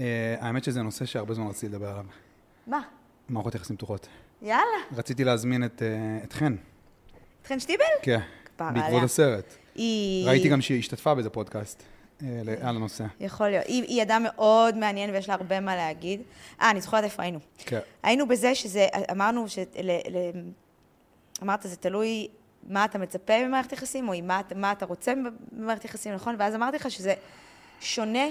אה, האמת שזה נושא שהרבה זמן רציתי לדבר עליו. מה? מערכות יחסים פתוחות. יאללה. רציתי להזמין את, אה, את חן. את חן שטיבל? כן. בעקבות. הסרט. היא... ראיתי גם שהיא השתתפה באיזה פודקאסט אה, על הנושא. יכול להיות. היא, היא אדם מאוד מעניין ויש לה הרבה מה להגיד. אה, אני זוכרת איפה היינו. כן. היינו בזה שזה, אמרנו ש... ל, אמרת, זה תלוי מה אתה מצפה ממערכת יחסים, או מה, מה אתה רוצה במערכת יחסים, נכון? ואז אמרתי לך שזה שונה,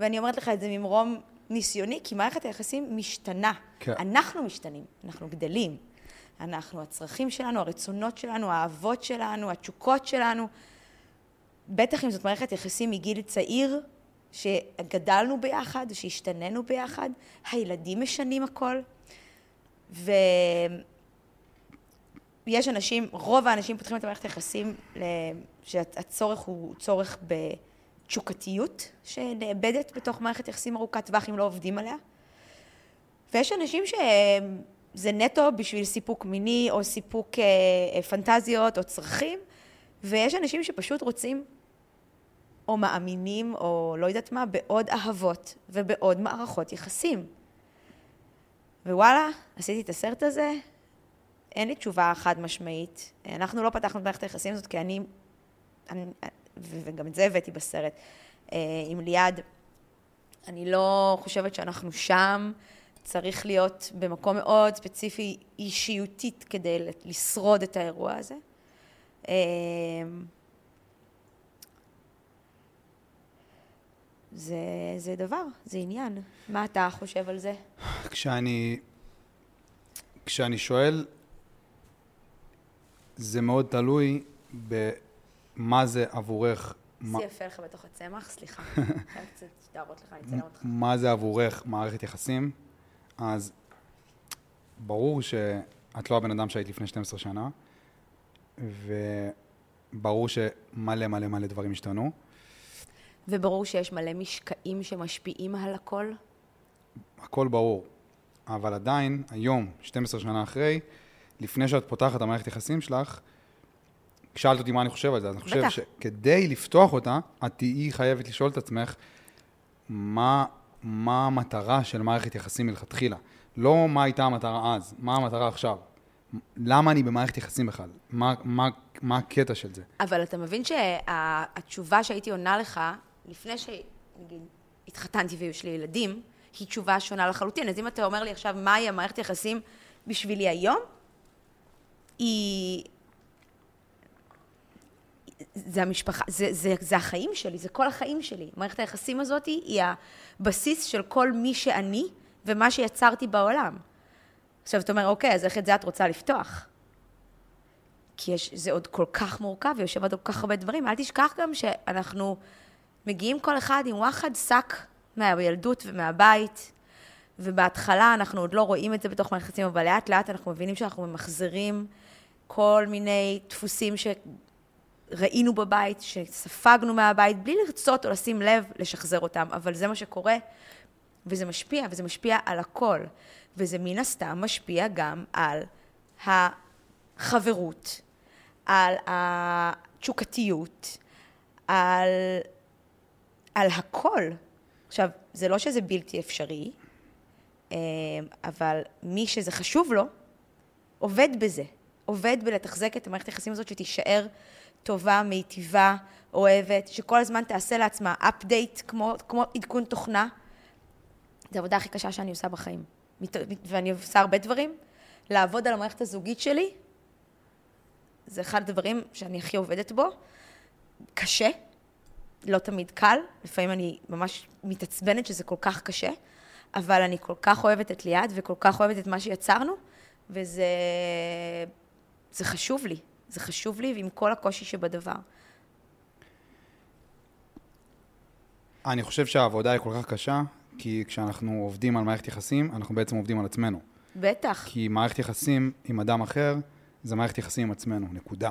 ואני אומרת לך את זה ממרום ניסיוני, כי מערכת היחסים משתנה. כן. אנחנו משתנים, אנחנו גדלים. אנחנו, הצרכים שלנו, הרצונות שלנו, האהבות שלנו, התשוקות שלנו. בטח אם זאת מערכת יחסים מגיל צעיר, שגדלנו ביחד, שהשתננו ביחד, הילדים משנים הכל. ויש אנשים, רוב האנשים פותחים את המערכת היחסים, שהצורך הוא צורך בתשוקתיות, שנאבדת בתוך מערכת יחסים ארוכת טווח אם לא עובדים עליה. ויש אנשים שזה נטו בשביל סיפוק מיני, או סיפוק אה, אה, פנטזיות, או צרכים, ויש אנשים שפשוט רוצים, או מאמינים, או לא יודעת מה, בעוד אהבות ובעוד מערכות יחסים. ווואלה, עשיתי את הסרט הזה, אין לי תשובה חד משמעית. אנחנו לא פתחנו את מערכת היחסים הזאת, כי אני, אני וגם את זה הבאתי בסרט, אה, עם ליעד. אני לא חושבת שאנחנו שם. צריך להיות במקום מאוד ספציפי אישיותית כדי לשרוד את האירוע הזה. אה, זה, זה דבר, זה עניין. מה אתה חושב על זה? כשאני, כשאני שואל, זה מאוד תלוי במה זה עבורך, מה, זה יפה לך בתוך הצמח, סליחה. חייב קצת להראות לך, אני אצלם אותך. מה זה עבורך מערכת יחסים, אז ברור שאת לא הבן אדם שהיית לפני 12 שנה, וברור שמלא מלא מלא דברים השתנו. וברור שיש מלא משקעים שמשפיעים על הכל. הכל ברור. אבל עדיין, היום, 12 שנה אחרי, לפני שאת פותחת את המערכת יחסים שלך, שאלת אותי מה אני חושב על זה, אז אני חושב בטח. שכדי לפתוח אותה, את תהיי חייבת לשאול את עצמך, מה, מה המטרה של מערכת יחסים מלכתחילה? לא מה הייתה המטרה אז, מה המטרה עכשיו? למה אני במערכת יחסים בכלל? מה, מה, מה הקטע של זה? אבל אתה מבין שהתשובה שהייתי עונה לך, לפני שנגיד התחתנתי ויש לי ילדים, היא תשובה שונה לחלוטין. אז אם אתה אומר לי עכשיו מהי המערכת יחסים בשבילי היום, היא... זה המשפחה, זה, זה, זה החיים שלי, זה כל החיים שלי. מערכת היחסים הזאת היא הבסיס של כל מי שאני ומה שיצרתי בעולם. עכשיו, אתה אומר, אוקיי, אז איך את זה את רוצה לפתוח? כי יש, זה עוד כל כך מורכב ויושב עוד כל כך הרבה דברים. אל תשכח גם שאנחנו מגיעים כל אחד עם וואחד שק מהילדות ומהבית, ובהתחלה אנחנו עוד לא רואים את זה בתוך מערכת יחסים, אבל לאט לאט אנחנו מבינים שאנחנו ממחזרים כל מיני דפוסים שראינו בבית, שספגנו מהבית, בלי לרצות או לשים לב לשחזר אותם, אבל זה מה שקורה, וזה משפיע, וזה משפיע על הכל. וזה מן הסתם משפיע גם על החברות, על התשוקתיות, על, על הכל. עכשיו, זה לא שזה בלתי אפשרי, אה, אבל מי שזה חשוב לו, עובד בזה. עובד בלתחזק את המערכת היחסים הזאת שתישאר טובה, מיטיבה, אוהבת, שכל הזמן תעשה לעצמה אפדייט, כמו, כמו עדכון תוכנה. זו העבודה הכי קשה שאני עושה בחיים. ואני עושה הרבה דברים. לעבוד על המערכת הזוגית שלי, זה אחד הדברים שאני הכי עובדת בו. קשה, לא תמיד קל, לפעמים אני ממש מתעצבנת שזה כל כך קשה, אבל אני כל כך אוהבת את ליעד וכל כך אוהבת את מה שיצרנו, וזה זה חשוב לי. זה חשוב לי, ועם כל הקושי שבדבר. אני חושב שהעבודה היא כל כך קשה, כי כשאנחנו עובדים על מערכת יחסים, אנחנו בעצם עובדים על עצמנו. בטח. כי מערכת יחסים עם אדם אחר, זה מערכת יחסים עם עצמנו, נקודה.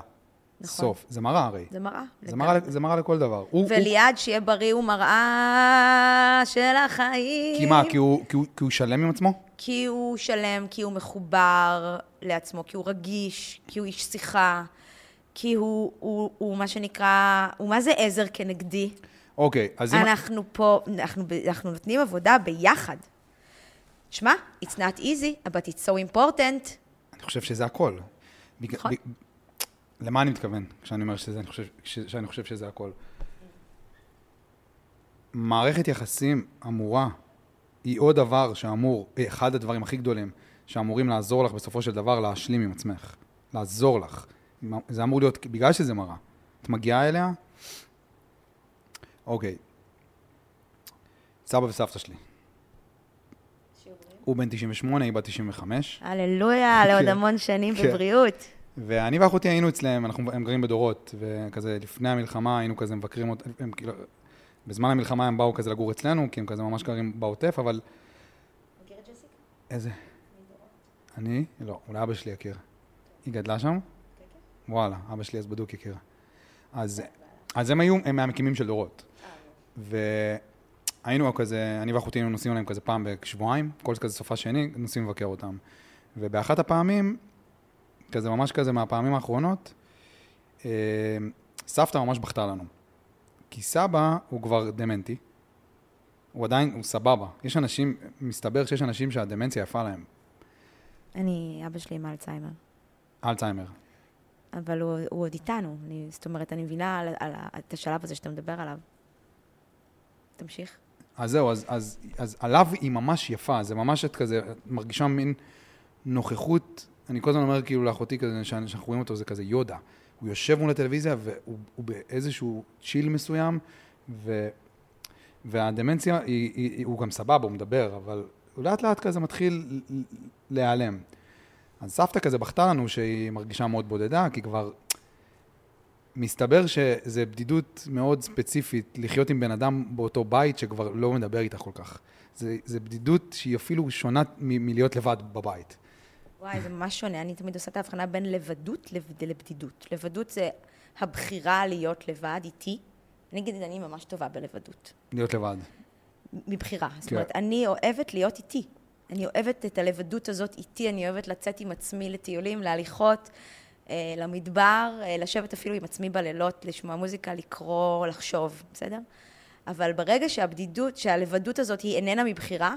נכון. סוף. זה מראה הרי. זה מראה. זה מראה, זה מראה לכל דבר. וליעד, שיהיה בריא, הוא מראה של החיים. כי מה, כי הוא, כי, הוא, כי הוא שלם עם עצמו? כי הוא שלם, כי הוא מחובר לעצמו, כי הוא רגיש, כי הוא איש שיחה, כי הוא, הוא, הוא מה שנקרא, הוא מה זה עזר כנגדי? אוקיי, אז אם... אנחנו פה, אנחנו, אנחנו נותנים עבודה ביחד. שמע, it's not easy, but it's so important. אני חושב שזה הכל. נכון. למה אני מתכוון כשאני אומר שזה, אני חושב. שאני חושב שזה הכל? מערכת יחסים אמורה, היא עוד דבר שאמור, אחד הדברים הכי גדולים, שאמורים לעזור לך בסופו של דבר להשלים עם עצמך. לעזור לך. זה אמור להיות, בגלל שזה מראה. את מגיעה אליה, אוקיי. סבא וסבתא שלי. הוא בן 98, היא בת 95. הללויה, לעוד כן. המון שנים כן. בבריאות. ואני ואחותי היינו אצלם, אנחנו, הם גרים בדורות, וכזה לפני המלחמה היינו כזה מבקרים אותם, הם כאילו, בזמן המלחמה הם באו כזה לגור אצלנו, כי הם כזה ממש גרים בעוטף, אבל... איזה? אני? לא, אולי אבא שלי יכיר. היא גדלה שם? וואלה, אבא שלי אז בדוק הכיר. אז, אז הם היו, הם מהמקימים של דורות. והיינו כזה, אני ואחותי היינו נוסעים עליהם כזה פעם בשבועיים, כל כזה סופה שני, נוסעים לבקר אותם. ובאחת הפעמים, כזה ממש כזה מהפעמים האחרונות, אה, סבתא ממש בכתה לנו. כי סבא הוא כבר דמנטי, הוא עדיין, הוא סבבה. יש אנשים, מסתבר שיש אנשים שהדמנציה יפה להם. אני, אבא שלי עם אלצהיימר. אלצהיימר. אבל הוא, הוא עוד איתנו. אני, זאת אומרת, אני מבינה על, על, ה- את השלב הזה שאתה מדבר עליו. תמשיך. אז זהו, אז, אז, אז עליו היא ממש יפה, זה ממש את כזה, את מרגישה מין נוכחות, אני כל הזמן אומר כאילו לאחותי כזה, שאנ- שאנחנו רואים אותו, זה כזה יודה. הוא יושב מול הטלוויזיה והוא הוא באיזשהו צ'יל מסוים, ו, והדמנציה, היא, היא, היא, הוא גם סבבה, הוא מדבר, אבל הוא לאט לאט כזה מתחיל להיעלם. אז סבתא כזה בכתה לנו שהיא מרגישה מאוד בודדה, כי כבר מסתבר שזה בדידות מאוד ספציפית לחיות עם בן אדם באותו בית שכבר לא מדבר איתך כל כך. זה, זה בדידות שהיא אפילו שונה מלהיות לבד בבית. וואי, זה ממש שונה. אני תמיד עושה את ההבחנה בין לבדות לבד- לבדידות. לבדות זה הבחירה להיות לבד איתי. אני אגיד, אני ממש טובה בלבדות. להיות לבד. מבחירה. זאת כן. אומרת, אני אוהבת להיות איתי. אני אוהבת את הלבדות הזאת איתי, אני אוהבת לצאת עם עצמי לטיולים, להליכות, אה, למדבר, אה, לשבת אפילו עם עצמי בלילות, לשמוע מוזיקה, לקרוא, לחשוב, בסדר? אבל ברגע שהבדידות, שהלבדות הזאת היא איננה מבחירה,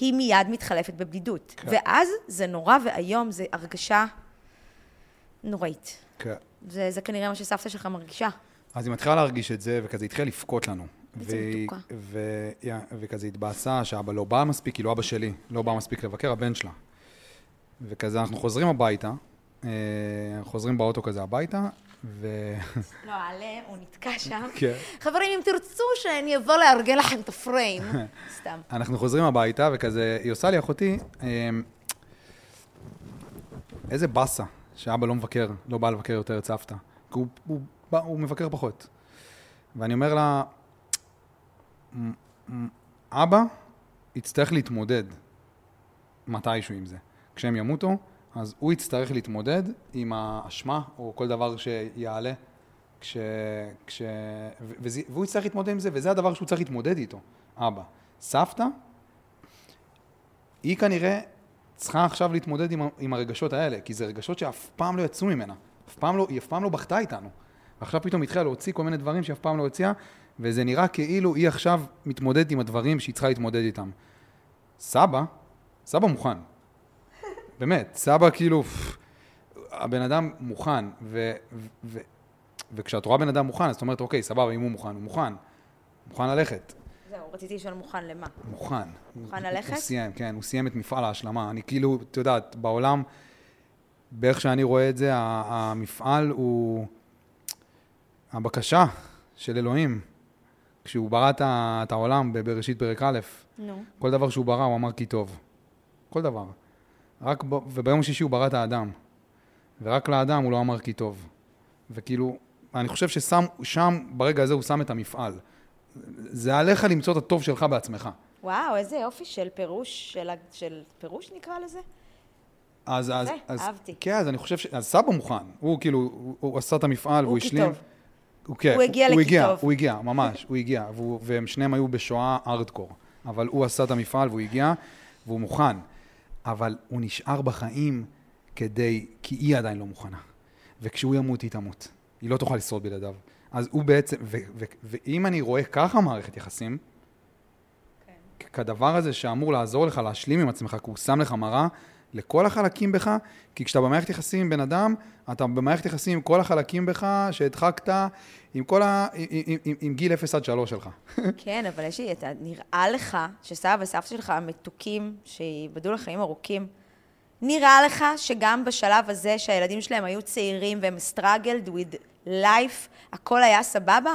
היא מיד מתחלפת בבדידות. כן. ואז זה נורא ואיום, זה הרגשה נוראית. כן. זה, זה כנראה מה שסבתא שלך מרגישה. אז היא מתחילה להרגיש את זה, וכזה התחילה לבכות לנו. והיא- מתוקה. ו- וכזה התבאסה שאבא לא בא מספיק, כאילו אבא שלי לא בא מספיק לבקר, הבן שלה. וכזה אנחנו חוזרים הביתה, אה, חוזרים באוטו כזה הביתה, ו... לא, עלה, הוא נתקע שם. כן. חברים, אם תרצו שאני אבוא לארגן לכם את הפריים. סתם. אנחנו חוזרים הביתה, וכזה, היא עושה לי אחותי, אמ, איזה באסה שאבא לא מבקר, לא בא לבקר יותר את סבתא. כי הוא, הוא, בא, הוא מבקר פחות. ואני אומר לה, "מ- מ- אבא יצטרך להתמודד מתישהו עם זה. כשהם ימותו, אז הוא יצטרך להתמודד עם האשמה, או כל דבר שיעלה, כש... כש... ו- וזה, והוא יצטרך להתמודד עם זה, וזה הדבר שהוא צריך להתמודד איתו, אבא. סבתא, היא כנראה צריכה עכשיו להתמודד עם, עם הרגשות האלה, כי זה רגשות שאף פעם לא יצאו ממנה. אף פעם לא, היא אף פעם לא בכתה איתנו. ועכשיו פתאום התחילה להוציא כל מיני דברים שהיא אף פעם לא הוציאה, וזה נראה כאילו היא עכשיו מתמודדת עם הדברים שהיא צריכה להתמודד איתם. סבא, סבא מוכן. באמת, סבא כאילו, פפ, הבן אדם מוכן, ו, ו, ו, וכשאת רואה בן אדם מוכן, אז את אומרת, אוקיי, סבבה, אם הוא מוכן, הוא מוכן. מוכן ללכת. זהו, רציתי לשאול מוכן למה. מוכן. מוכן ללכת? הוא סיים, כן, הוא סיים את מפעל ההשלמה. אני כאילו, את יודעת, בעולם, באיך שאני רואה את זה, המפעל הוא הבקשה של אלוהים. כשהוא ברא את העולם בבראשית פרק א', נו. כל דבר שהוא ברא, הוא אמר כי טוב. כל דבר. רק ב... וביום השישי הוא ברא את האדם. ורק לאדם הוא לא אמר כי טוב. וכאילו, אני חושב ששם, שם, ברגע הזה הוא שם את המפעל. זה עליך למצוא את הטוב שלך בעצמך. וואו, איזה יופי של פירוש, של, של פירוש נקרא לזה? אז, אז, יפה, אז, אהבתי. כן, אז אני חושב ש... אז סבא מוכן. הוא כאילו, הוא, הוא עשה את המפעל, הוא והוא כי השלים. טוב. הוא, כן, הוא הגיע הוא לכי הגיע, טוב. הוא הגיע, ממש, הוא הגיע. והוא, והם שניהם היו בשואה ארדקור. אבל הוא עשה את המפעל והוא הגיע, והוא מוכן. אבל הוא נשאר בחיים כדי... כי היא עדיין לא מוכנה. וכשהוא ימות, היא תמות. היא לא תוכל לשרוד בלעדיו. אז הוא בעצם, ו, ו, ואם אני רואה ככה מערכת יחסים, כן. כדבר הזה שאמור לעזור לך להשלים עם עצמך, כי הוא שם לך מראה לכל החלקים בך, כי כשאתה במערכת יחסים עם בן אדם, אתה במערכת יחסים עם כל החלקים בך שהדחקת, עם כל ה... עם, עם, עם, עם גיל 0 עד 3 שלך. כן, אבל יש לי, אתה, נראה לך שסבא וסבתא שלך המתוקים, שיבדו לחיים ארוכים, נראה לך שגם בשלב הזה שהילדים שלהם היו צעירים והם struggled with life, הכל היה סבבה?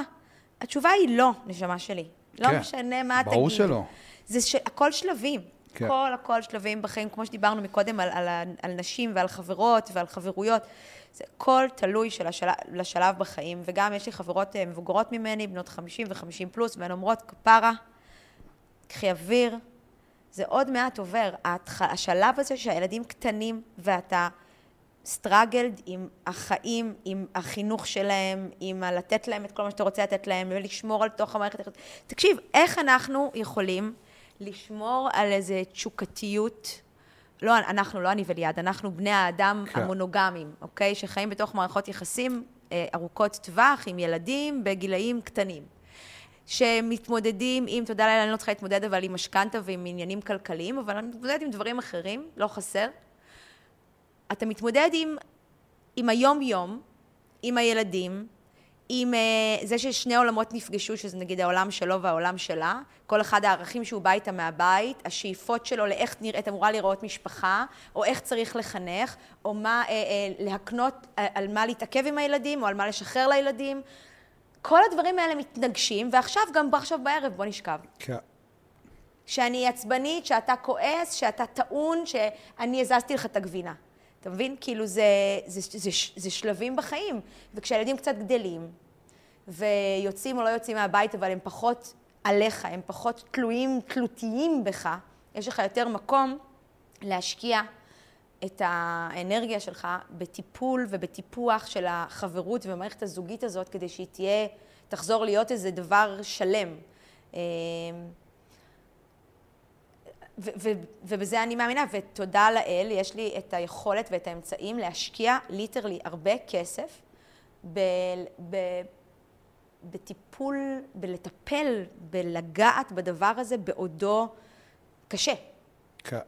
התשובה היא לא, נשמה שלי. לא כן, משנה מה תגיד. ברור שלא. זה ש... הכל שלבים. כן. הכל, הכל שלבים בחיים, כמו שדיברנו מקודם על, על, על נשים ועל חברות ועל חברויות. זה הכל תלוי של השלב, לשלב בחיים. וגם יש לי חברות אה, מבוגרות ממני, בנות 50 ו-50 פלוס, והן אומרות, כפרה, קחי אוויר, זה עוד מעט עובר. ההתח... השלב הזה שהילדים קטנים ואתה סטראגלד עם החיים, עם החינוך שלהם, עם הלתת להם את כל מה שאתה רוצה לתת להם, ולשמור על תוך המערכת. תקשיב, איך אנחנו יכולים לשמור על איזו תשוקתיות, לא אנחנו, לא אני וליעד, אנחנו בני האדם כן. המונוגמים, אוקיי? שחיים בתוך מערכות יחסים אה, ארוכות טווח עם ילדים בגילאים קטנים. שמתמודדים עם, תודה לאל, אני לא צריכה להתמודד אבל עם משכנתה ועם עניינים כלכליים, אבל אני מתמודדת עם דברים אחרים, לא חסר. אתה מתמודד עם, עם היום-יום, עם הילדים, עם uh, זה ששני עולמות נפגשו, שזה נגיד העולם שלו והעולם שלה, כל אחד הערכים שהוא בא איתה מהבית, השאיפות שלו לאיך נראית, אמורה לראות משפחה, או איך צריך לחנך, או מה, uh, uh, להקנות uh, על מה להתעכב עם הילדים, או על מה לשחרר לילדים. כל הדברים האלה מתנגשים, ועכשיו, גם עכשיו בערב, בוא נשכב. כן. שאני עצבנית, שאתה כועס, שאתה טעון, שאני הזזתי לך את הגבינה. אתה מבין? כאילו זה, זה, זה, זה, זה שלבים בחיים. וכשהילדים קצת גדלים, ויוצאים או לא יוצאים מהבית, אבל הם פחות עליך, הם פחות תלויים, תלותיים בך, יש לך יותר מקום להשקיע את האנרגיה שלך בטיפול ובטיפוח של החברות ובמערכת הזוגית הזאת, כדי שהיא תהיה, תחזור להיות איזה דבר שלם. אמ, ו- ו- ובזה אני מאמינה, ותודה לאל, יש לי את היכולת ואת האמצעים להשקיע ליטרלי הרבה כסף ב- ב- בטיפול, בלטפל, בלגעת בדבר הזה בעודו קשה. כן.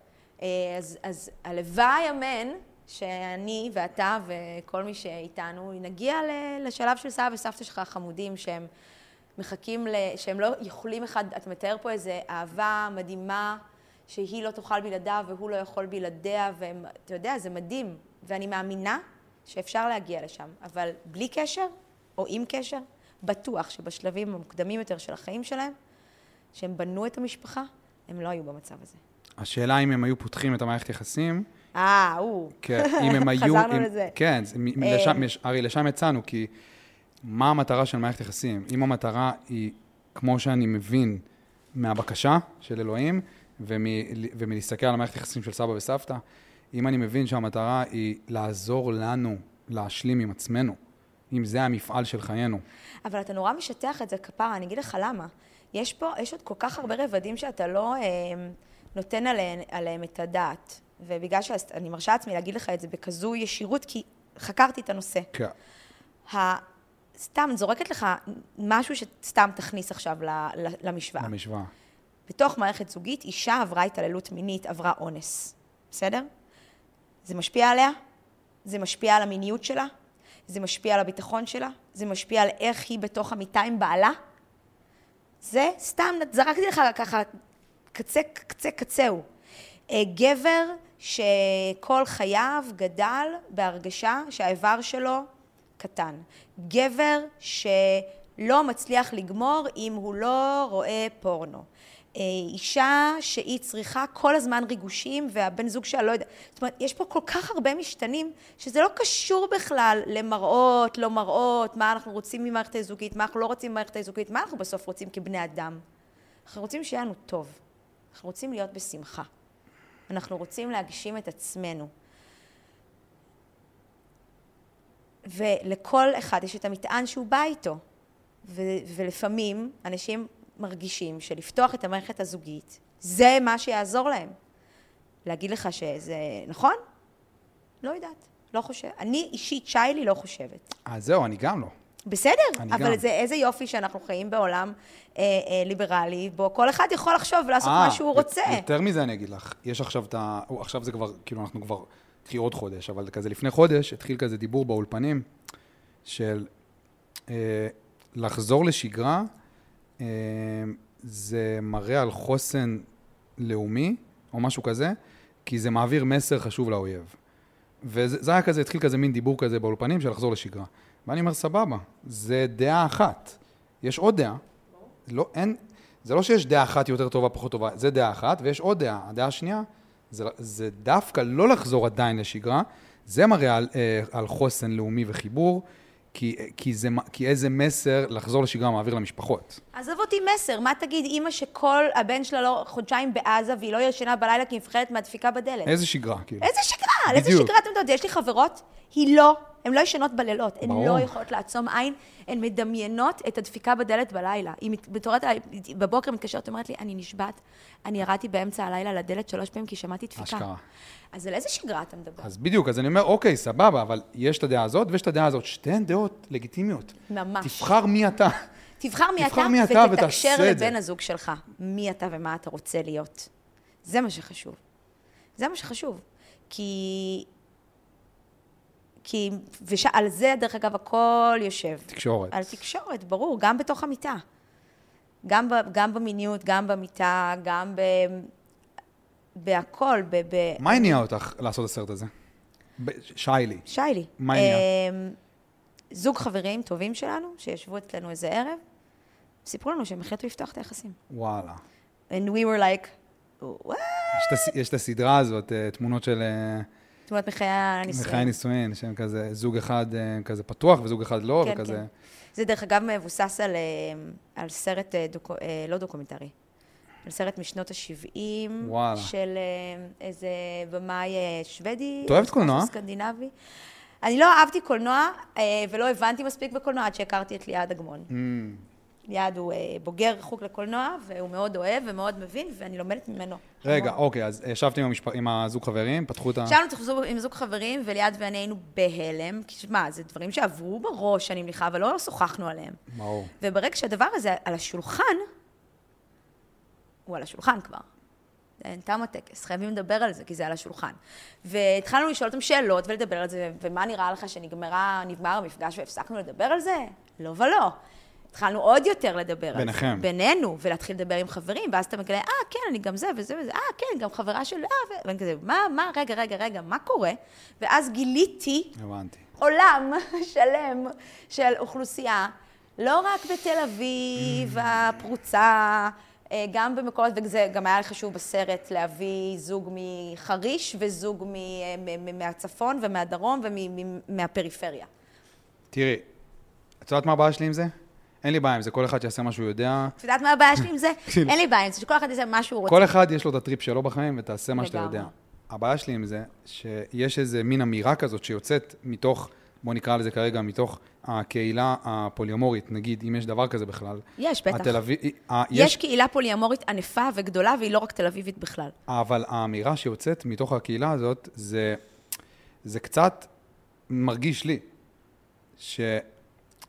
אה, אז, אז הלוואי אמן שאני ואתה וכל מי שאיתנו נגיע לשלב של סבא וסבתא שלך החמודים שהם מחכים, ל- שהם לא יכולים אחד, אתה מתאר פה איזה אהבה מדהימה שהיא לא תאכל בלעדיו והוא לא יכול בלעדיה, ואתה יודע, זה מדהים. ואני מאמינה שאפשר להגיע לשם, אבל בלי קשר או עם קשר, בטוח שבשלבים המוקדמים יותר של החיים שלהם, שהם בנו את המשפחה, הם לא היו במצב הזה. השאלה אם הם היו פותחים את המערכת יחסים, אה, הוא. כן, אם הם היו... חזרנו אם, לזה. כן, אה. לשם, הרי לשם יצאנו, כי מה המטרה של מערכת יחסים? אם המטרה היא, כמו שאני מבין, מהבקשה של אלוהים, ומ, ומלהסתכל על המערכת יחסים של סבא וסבתא, אם אני מבין שהמטרה היא לעזור לנו להשלים עם עצמנו, אם זה המפעל של חיינו. אבל אתה נורא משטח את זה כפרה, אני אגיד לך למה. יש פה, יש עוד כל כך הרבה רבדים שאתה לא אה, נותן עליהם, עליהם את הדעת. ובגלל שאני מרשה לעצמי להגיד לך את זה בכזו ישירות, כי חקרתי את הנושא. כן. סתם, זורקת לך משהו שסתם תכניס עכשיו ל- ל- למשוואה. במשוואה. בתוך מערכת זוגית, אישה עברה התעללות מינית, עברה אונס. בסדר? זה משפיע עליה, זה משפיע על המיניות שלה, זה משפיע על הביטחון שלה, זה משפיע על איך היא בתוך המיטה עם בעלה. זה סתם, זרקתי לך ככה, קצה, קצה, קצהו. אה, גבר שכל חייו גדל בהרגשה שהאיבר שלו קטן. גבר שלא מצליח לגמור אם הוא לא רואה פורנו. אישה שהיא צריכה כל הזמן ריגושים והבן זוג שלה לא יודע. זאת אומרת, יש פה כל כך הרבה משתנים שזה לא קשור בכלל למראות, לא מראות, מה אנחנו רוצים ממערכת הזוגית, מה אנחנו לא רוצים ממערכת הזוגית, מה אנחנו בסוף רוצים כבני אדם. אנחנו רוצים שיהיה לנו טוב. אנחנו רוצים להיות בשמחה. אנחנו רוצים להגשים את עצמנו. ולכל אחד יש את המטען שהוא בא איתו. ו- ולפעמים אנשים מרגישים שלפתוח את המערכת הזוגית, זה מה שיעזור להם. להגיד לך שזה נכון? לא יודעת, לא חושבת. אני אישית, שיילי, לא חושבת. אז זהו, אני גם לא. בסדר, אבל גם. זה איזה יופי שאנחנו חיים בעולם אה, אה, ליברלי, בו כל אחד יכול לחשוב ולעשות אה, מה שהוא רוצה. יותר מזה אני אגיד לך, יש עכשיו את ה... עכשיו זה כבר, כאילו אנחנו כבר, קחי עוד חודש, אבל כזה לפני חודש התחיל כזה דיבור באולפנים של אה, לחזור לשגרה, אה, זה מראה על חוסן לאומי, או משהו כזה, כי זה מעביר מסר חשוב לאויב. וזה זה היה כזה, התחיל כזה מין דיבור כזה באולפנים של לחזור לשגרה. ואני אומר, סבבה, זה דעה אחת. יש עוד דעה. לא, אין, זה לא שיש דעה אחת יותר טובה, פחות טובה, זה דעה אחת, ויש עוד דעה. הדעה השנייה, זה, זה דווקא לא לחזור עדיין לשגרה, זה מראה על, אה, על חוסן לאומי וחיבור, כי, כי, זה, כי איזה מסר לחזור לשגרה מעביר למשפחות. עזוב אותי מסר, מה תגיד אימא שכל הבן שלה לא חודשיים בעזה והיא לא ישנה בלילה כי מפחדת מהדפיקה בדלת? איזה שגרה, כאילו. איזה שגרה? על איזה בדיוק. שגרה אתם יודעות? יש לי חברות, היא לא, הן לא ישנות בלילות, הן. לא יכולות לעצום עין, הן מדמיינות את הדפיקה בדלת בלילה. היא בתורת, בבוקר מתקשרת, אומרת לי, אני נשבעת, אני ירדתי באמצע הלילה לדלת שלוש פעמים כי שמעתי דפיקה. אשכרה. אז על איזה שגרה אתה מדבר? אז בדיוק, אז אני אומר, אוקיי, סבבה, אבל יש את הדעה הזאת ויש את הדעה הזאת. שתיהן דעות לגיטימיות. ממש. תבחר מי אתה. תבחר מי תבחר אתה, מי אתה ותתקשר. לבן הזוג שלך, מי אתה ומה אתה רוצה להיות. זה מה שחשוב. זה מה שחשוב. כי... כי... ועל זה, דרך אגב, הכל יושב. תקשורת. על תקשורת, ברור, גם בתוך המיטה. גם, ב, גם במיניות, גם במיטה, גם ב... בהכל, ב... ב... מה הניע אותך לעשות הסרט הזה? שיילי. שיילי. מה העניין? אמ, זוג חברים טובים שלנו, שישבו אצלנו איזה ערב, סיפרו לנו שהם החליטו לפתוח את היחסים. וואלה. And we were like, what? יש את הס- יש את הסדרה הזאת, אה, תמונות של אה, תמונות מחיי הנישואים. מחיי נישואין, שהם כזה, זוג אחד אה, כזה פתוח וזוג אחד לא, כן, וכזה... כן. זה דרך אגב מבוסס על, אה, על סרט, אה, דוקו, לא דוקומנטרי, על סרט משנות ה-70, וואלה. של איזה במאי שוודי. את אוהבת קולנוע? סקנדינבי. אני לא אהבתי קולנוע, ולא הבנתי מספיק בקולנוע עד שהכרתי את ליעד אגמון. Mm, ליעד הוא אה, בוגר חוג לקולנוע, והוא מאוד אוהב ומאוד מבין, ואני לומדת ממנו. רגע, המון. אוקיי, אז ישבתי עם המשפ- עם הזוג חברים, פתחו את ה... ישבנו עם זוג- חברים, וליעד ואני היינו בהלם, כי שמע, זה דברים שעברו בראש, אני מניחה, אבל לא שוחחנו עליהם. ברור. וברגע שהדבר הזה על השולחן, הוא על השולחן כבר. אין תם הטקס, חייבים לדבר על זה, כי זה על השולחן. והתחלנו לשאול אותם שאלות ולדבר על זה, ומה נראה לך שנגמרה, נגמר המפגש והפסקנו לדבר על זה? לא ולא. התחלנו עוד יותר לדבר על זה. ביניכם. בינינו, ולהתחיל לדבר עם חברים, ואז אתה מגלה, אה, כן, אני גם זה וזה וזה, אה, כן, גם חברה של, אה. ואני כזה, מה, מה, רגע, רגע, רגע, מה קורה? ואז גיליתי הבנתי. עולם שלם של אוכלוסייה, לא רק בתל אביב הפרוצה, אה, גם במקומות, וזה גם היה לי חשוב בסרט להביא זוג מחריש וזוג מ- מ- מ- מהצפון ומהדרום ומהפריפריה. תראי, את יודעת מה הבעיה שלי עם זה? אין לי בעיה עם זה, כל אחד שיעשה מה שהוא יודע. את יודעת מה הבעיה שלי עם זה? כאילו. אין לי בעיה עם זה, שכל אחד יעשה מה שהוא רוצה. כל אחד יש לו את הטריפ שלו בחיים, ותעשה מה שאתה. יודע. הבעיה שלי עם זה, שיש איזה מין אמירה כזאת שיוצאת מתוך, בוא נקרא לזה כרגע, מתוך הקהילה הפוליומורית, נגיד, אם יש דבר כזה בכלל. יש, בטח. התל אביב, אה, יש קהילה פוליומורית ענפה וגדולה, והיא לא רק תל אביבית בכלל. אבל האמירה שיוצאת מתוך הקהילה הזאת, זה, זה קצת מרגיש לי,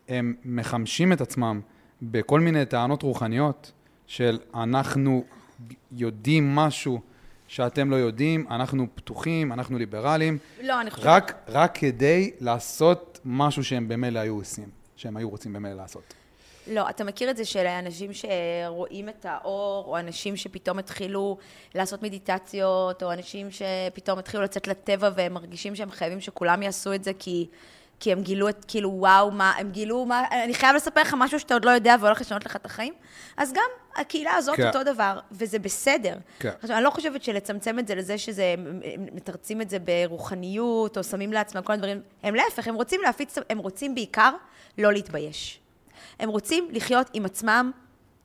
שהם מחמשים את עצמם בכל מיני טענות רוחניות של אנחנו יודעים משהו שאתם לא יודעים, אנחנו פתוחים, אנחנו ליברליים, לא, אני חושבת... רק, רק כדי לעשות משהו שהם במילא היו עושים, שהם היו רוצים במילא לעשות. לא, אתה מכיר את זה של אנשים שרואים את האור, או אנשים שפתאום התחילו לעשות מדיטציות, או אנשים שפתאום התחילו לצאת לטבע והם מרגישים שהם חייבים שכולם יעשו את זה כי, כי הם גילו את, כאילו, וואו, מה, הם גילו מה, אני חייב לספר לך משהו שאתה עוד לא יודע והולך לשנות לך את החיים. אז גם הקהילה הזאת כן. אותו דבר, וזה בסדר. כן. עכשיו, אני לא חושבת שלצמצם את זה לזה שזה, הם מתרצים את זה ברוחניות, או שמים לעצמם כל הדברים, הם להפך, הם רוצים להפיץ, הם רוצים בעיקר לא להתבייש. הם רוצים לחיות עם עצמם,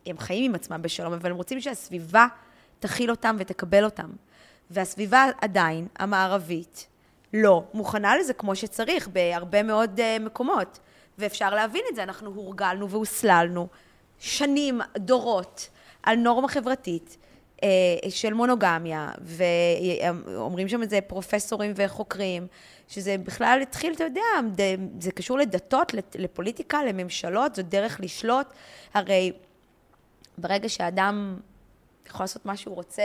הם חיים עם עצמם בשלום, אבל הם רוצים שהסביבה תכיל אותם ותקבל אותם. והסביבה עדיין, המערבית, לא מוכנה לזה כמו שצריך בהרבה מאוד uh, מקומות. ואפשר להבין את זה, אנחנו הורגלנו והוסללנו שנים, דורות, על נורמה חברתית, uh, של מונוגמיה, ואומרים שם את זה פרופסורים וחוקרים, שזה בכלל התחיל, אתה יודע, זה קשור לדתות, לפ- לפוליטיקה, לממשלות, זו דרך לשלוט. הרי ברגע שאדם יכול לעשות מה שהוא רוצה,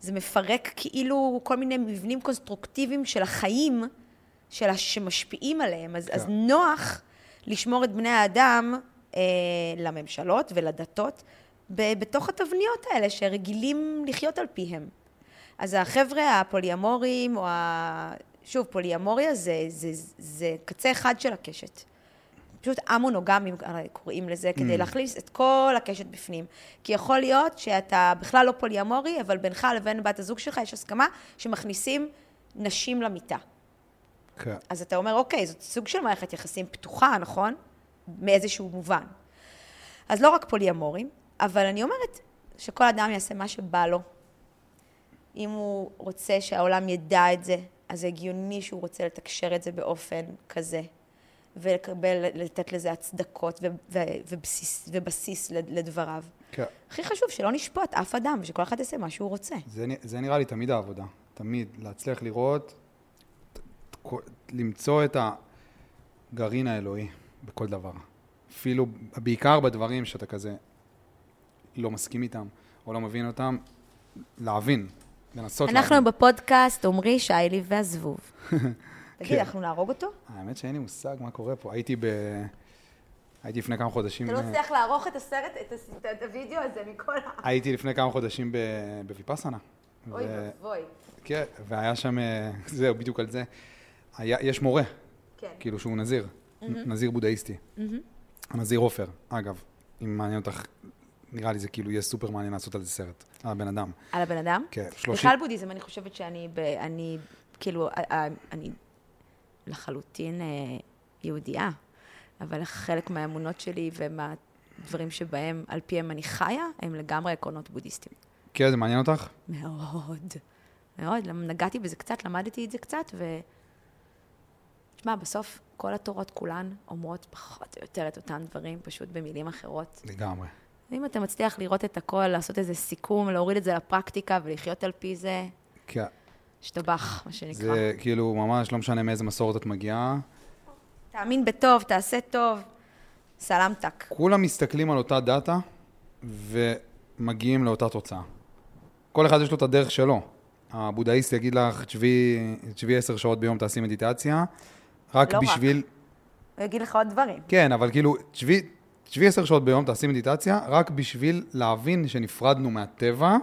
זה מפרק כאילו כל מיני מבנים קונסטרוקטיביים של החיים, של הש- שמשפיעים עליהם. אז, כן. אז נוח לשמור את בני האדם אה, לממשלות ולדתות ב- בתוך התבניות האלה שרגילים לחיות על פיהם. אז החבר'ה הפוליאמוריים, או ה... שוב, פוליאמוריה זה, זה, זה קצה אחד של הקשת. פשוט המונוגמים הרי קוראים לזה, כדי להכניס את כל הקשת בפנים. כי יכול להיות שאתה בכלל לא פוליאמורי, אבל בינך לבין בת הזוג שלך יש הסכמה שמכניסים נשים למיטה. כן. אז אתה אומר, אוקיי, זאת סוג של מערכת יחסים פתוחה, נכון? מאיזשהו מובן. אז לא רק פוליאמורים, אבל אני אומרת שכל אדם יעשה מה שבא לו. אם הוא רוצה שהעולם ידע את זה, אז זה הגיוני שהוא רוצה לתקשר את זה באופן כזה, ולקבל, לתת לזה הצדקות ו- ו- ובסיס, ובסיס לד- לדבריו. כן. הכי חשוב שלא נשפוט אף אדם, ושכל אחד יעשה מה שהוא רוצה. זה, זה נראה לי תמיד העבודה. תמיד. להצליח לראות, למצוא את הגרעין האלוהי בכל דבר. אפילו, בעיקר בדברים שאתה כזה לא מסכים איתם, או לא מבין אותם, להבין, לנסות אנחנו להבין. בפודקאסט, עמרי, שיילי והזבוב. תגיד, כן. אנחנו נהרוג אותו? האמת שאין לי מושג מה קורה פה. הייתי ב... הייתי לפני כמה חודשים... אתה לא תצליח לערוך את הסרט, את הוידאו הזה מכל ה... הייתי לפני כמה חודשים ב... בוויפאסנה. אוי ואבוי. כן, והיה שם, אה, זהו, בדיוק על זה. יש מורה, כן. כאילו שהוא נזיר, נזיר בודהיסטי. הנזיר עופר, אגב, אם מעניין אותך, נראה לי זה כאילו יהיה סופר מעניין לעשות על זה סרט, על הבן אדם. על הבן אדם? כן, שלושים, בכלל בודהיזם, אני חושבת שאני, ב- אני, כאילו, א- א- אני לחלוטין אה, יהודייה, אבל חלק מהאמונות שלי ומהדברים שבהם, על פיהם אני חיה, הם לגמרי עקרונות בודהיסטיים. כן, זה מעניין אותך? מאוד, מאוד. נגעתי בזה קצת, למדתי את זה קצת, ו... תשמע, בסוף כל התורות כולן אומרות פחות או יותר את אותם דברים, פשוט במילים אחרות. לגמרי. אם אתה מצליח לראות את הכל, לעשות איזה סיכום, להוריד את זה לפרקטיקה ולחיות על פי זה, כן, השתבח, מה שנקרא. זה כאילו ממש לא משנה מאיזה מסורת את מגיעה. תאמין בטוב, תעשה טוב, סלמתק. כולם מסתכלים על אותה דאטה ומגיעים לאותה תוצאה. כל אחד יש לו את הדרך שלו. הבודהיסט יגיד לך, תשבי עשר שעות ביום תעשי מדיטציה, רק לא רק. בשביל... הוא יגיד לך עוד דברים. כן, אבל כאילו, תשבי, תשבי עשר שעות ביום, תעשי מדיטציה, רק בשביל להבין שנפרדנו מהטבע,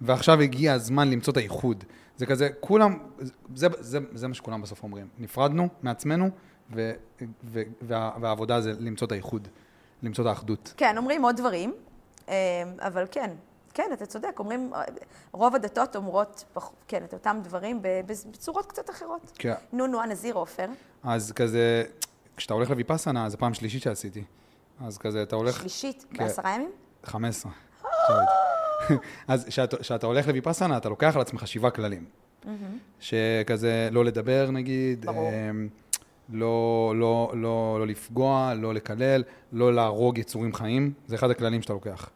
ועכשיו הגיע הזמן למצוא את האיחוד. זה כזה, כולם, זה, זה, זה מה שכולם בסוף אומרים. נפרדנו מעצמנו, ו, ו, וה, והעבודה זה למצוא את האיחוד, למצוא את האחדות. כן, אומרים עוד דברים, אה, אבל כן, כן, אתה צודק, אומרים, אה, רוב הדתות אומרות, כן, את אותם דברים בצורות קצת אחרות. כן. נו, נו, הנזיר עופר, אז כזה, כשאתה הולך לויפאסנה, זו פעם שלישית שעשיתי. אז כזה, אתה הולך... שלישית, כן. בעשרה ימים? 15. עכשיו הייתי. אז כשאתה- הולך לויפאסנה, אתה לוקח על עצמך שבעה כללים. שכזה, לא לדבר נגיד. אמ, לא, לא, לא, לא לפגוע, לא לקלל, לא להרוג יצורים חיים, זה אחד הכללים שאתה לוקח.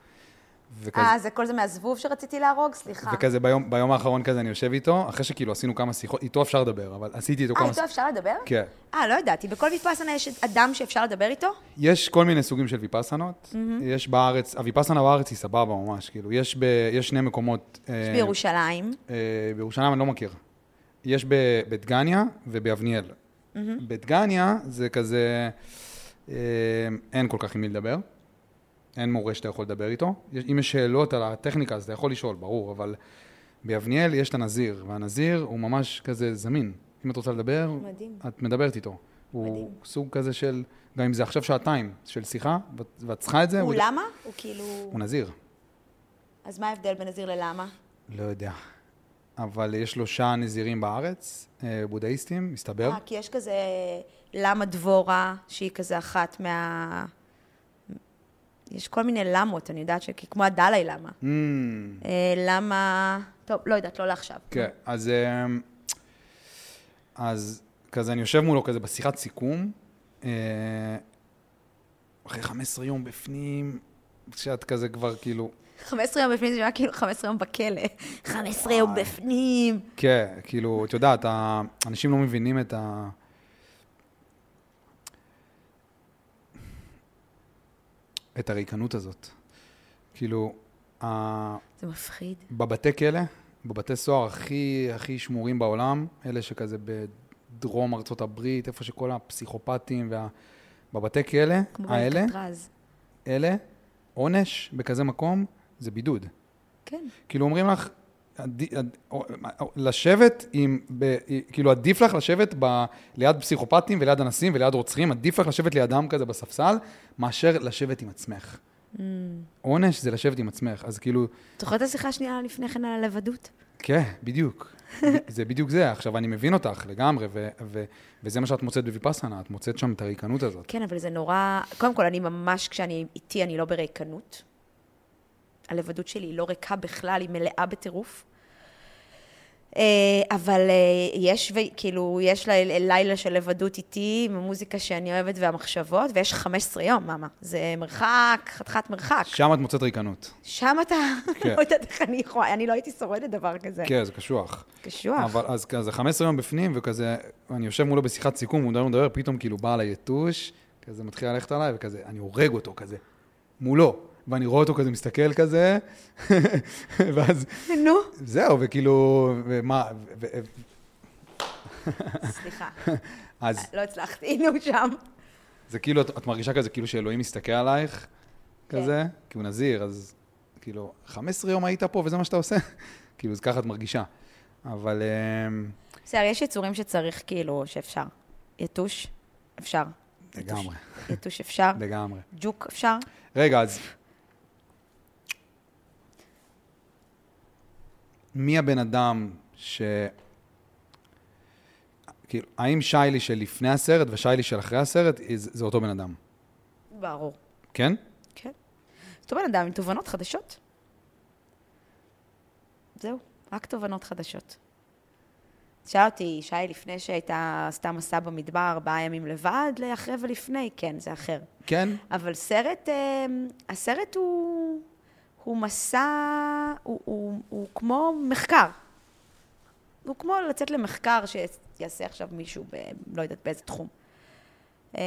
וכזה, אה, זה כל זה מהזבוב שרציתי להרוג? סליחה. וכזה ביום, ביום האחרון כזה אני יושב איתו, אחרי שכאילו עשינו כמה שיחות, איתו אפשר לדבר, אבל עשיתי איתו אה, כמה... איתו אפשר לדבר? כן. אה, לא ידעתי. בכל ויפאסנה יש אדם שאפשר לדבר איתו? יש כל מיני סוגים של ויפאסנות. יש בארץ, הוויפאסנה בארץ היא סבבה ממש, כאילו, יש, ב, יש שני מקומות. יש אה, בירושלים. אה, בירושלים אני לא מכיר. יש בדגניה וביבניאל. בדגניה זה כזה, אה, אין כל כך עם מי לדבר. אין מורה שאתה יכול לדבר איתו. אם יש שאלות על הטכניקה, אז אתה יכול לשאול, ברור, אבל ביבניאל יש את הנזיר, והנזיר הוא ממש כזה זמין. אם את רוצה לדבר, מדהים. את מדברת איתו. הוא מדהים. סוג כזה של, גם אם זה עכשיו שעתיים של שיחה, ואת- ואת צריכה את זה, הוא הוא, למה? הוא כאילו... הוא נזיר. אז מה ההבדל בין נזיר ללמה? לא יודע. אבל יש שלושה נזירים בארץ, אה, בודהיסטים, מסתבר. אה, כי יש כזה למה דבורה, שהיא כזה אחת מה... יש כל מיני למות, אני יודעת שכי כמו הדלאי למה. Mm, אה, למה... טוב, לא יודעת, לא לעכשיו. כן, אז, אה, אז כזה אני יושב מולו כזה בשיחת סיכום, אה, אחרי 15 יום בפנים, כשאת כזה כבר כאילו, 15 יום בפנים זה נראה כאילו 15 יום בכלא. 15 יום. בפנים. כן, כאילו, את יודעת, אנשים לא מבינים את ה... את הריקנות הזאת. כאילו. זה מפחיד. בבתי כלא, בבתי סוהר הכי, הכי שמורים בעולם, אלה שכזה בדרום ארצות הברית, איפה שכל הפסיכופטים וה... בבתי כלא האלה. אלה, עונש בכזה מקום, זה כן. כאילו אומרים לך, לשבת עם, ב, כאילו עדיף לך לשבת ב, ליד פסיכופטים וליד אנסים וליד רוצחים, עדיף לך לשבת לידם כזה בספסל, מאשר לשבת עם עצמך. Mm. עונש זה לשבת עם עצמך, אז כאילו, זוכר את השיחה השנייה לפני כן על הלבדות? כן, בדיוק. זה בדיוק זה. עכשיו, אני מבין אותך לגמרי, ו, ו, וזה מה שאת מוצאת בוויפאסנה, את מוצאת שם את הריקנות הזאת. כן, אבל זה נורא... קודם כל, אני ממש, כשאני איתי, אני לא בריקנות. הלבדות שלי היא לא ריקה בכלל, היא מלאה בטירוף. אה, אבל אה, יש, כאילו, יש לילה של לבדות איתי, עם המוזיקה שאני אוהבת והמחשבות, ויש 15 יום, מאמה. זה מרחק, חתיכת מרחק. שם את מוצאת ריקנות. שם אתה, כן. לא יודעת איך אני יכולה, אני לא הייתי שורדת דבר כזה. כן, זה קשוח. קשוח. אבל אז כזה 15 יום בפנים, וכזה, אני יושב מולו בשיחת סיכום, הוא מדבר, מדבר, פתאום כאילו בא עליי יתוש, כזה מתחיל ללכת עליי, וכזה, אני הורג אותו כזה, מולו. ואני רואה אותו כזה מסתכל כזה, ואז נו. זהו, וכאילו, ומה, סליחה, אז לא הצלחתי, נו שם. זה כאילו, את, את מרגישה כזה, כאילו שאלוהים מסתכל עלייך, כן. כזה, כי הוא נזיר, אז כאילו, 15 יום היית פה וזה מה שאתה עושה? כאילו, אז ככה את מרגישה. אבל אמ, בסדר, יש יצורים שצריך כאילו, שאפשר. יתוש, אפשר. לגמרי, יתוש אפשר. לגמרי. ג'וק אפשר. רגע, אז... מי הבן אדם ש... כאילו, האם שיילי של לפני הסרט ושיילי של אחרי הסרט, זה אותו בן אדם? ברור. כן? כן. אותו בן אדם עם תובנות חדשות. זהו, רק תובנות חדשות. שאל אותי, שי, לפני שהייתה עשתה מסע במדבר ארבעה ימים לבד, לאחרי ולפני, כן, זה אחר. כן? אבל סרט, אה, הסרט הוא, הוא מסע, הוא, הוא, הוא כמו מחקר. הוא כמו לצאת למחקר שיעשה עכשיו מישהו, ב, לא יודעת באיזה תחום. אה,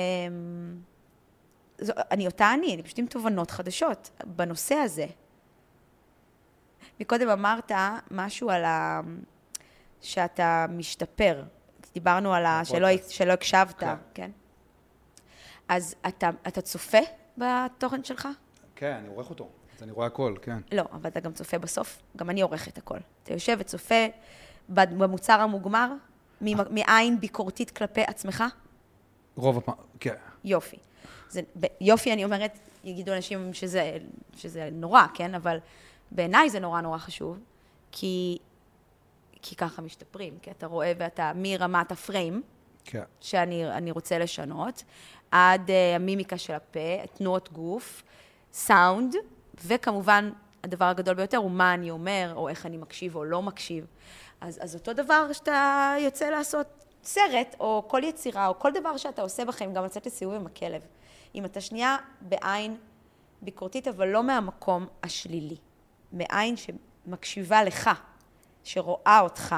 זו, אני אותה אני, אני פשוט עם תובנות חדשות בנושא הזה. מקודם אמרת משהו על ה... שאתה משתפר. דיברנו על ה... שלא. שלא הקשבת, כן. כן? אז אתה, אתה צופה בתוכן שלך? כן, אני עורך אותו. אני רואה הכל, כן. לא, אבל אתה גם צופה בסוף. גם אני עורכת הכל. אתה יושב וצופה במוצר המוגמר, ממ- מעין ביקורתית כלפי עצמך? רוב הפעם, כן. יופי. זה, ב- יופי, אני אומרת, יגידו אנשים שזה, שזה נורא, כן? אבל בעיניי זה נורא נורא חשוב, כי, כי ככה משתפרים, כי אתה רואה ואתה מרמת הפריים, כן. שאני אני רוצה לשנות, עד uh, המימיקה של הפה, תנועות גוף, סאונד, וכמובן, הדבר הגדול ביותר הוא מה אני אומר, או איך אני מקשיב או לא מקשיב. אז, אז אותו דבר שאתה יוצא לעשות סרט, או כל יצירה, או כל דבר שאתה עושה בחיים, גם לצאת לסיבוב עם הכלב. אם אתה שנייה בעין ביקורתית, אבל לא מהמקום השלילי, מעין שמקשיבה לך, שרואה אותך,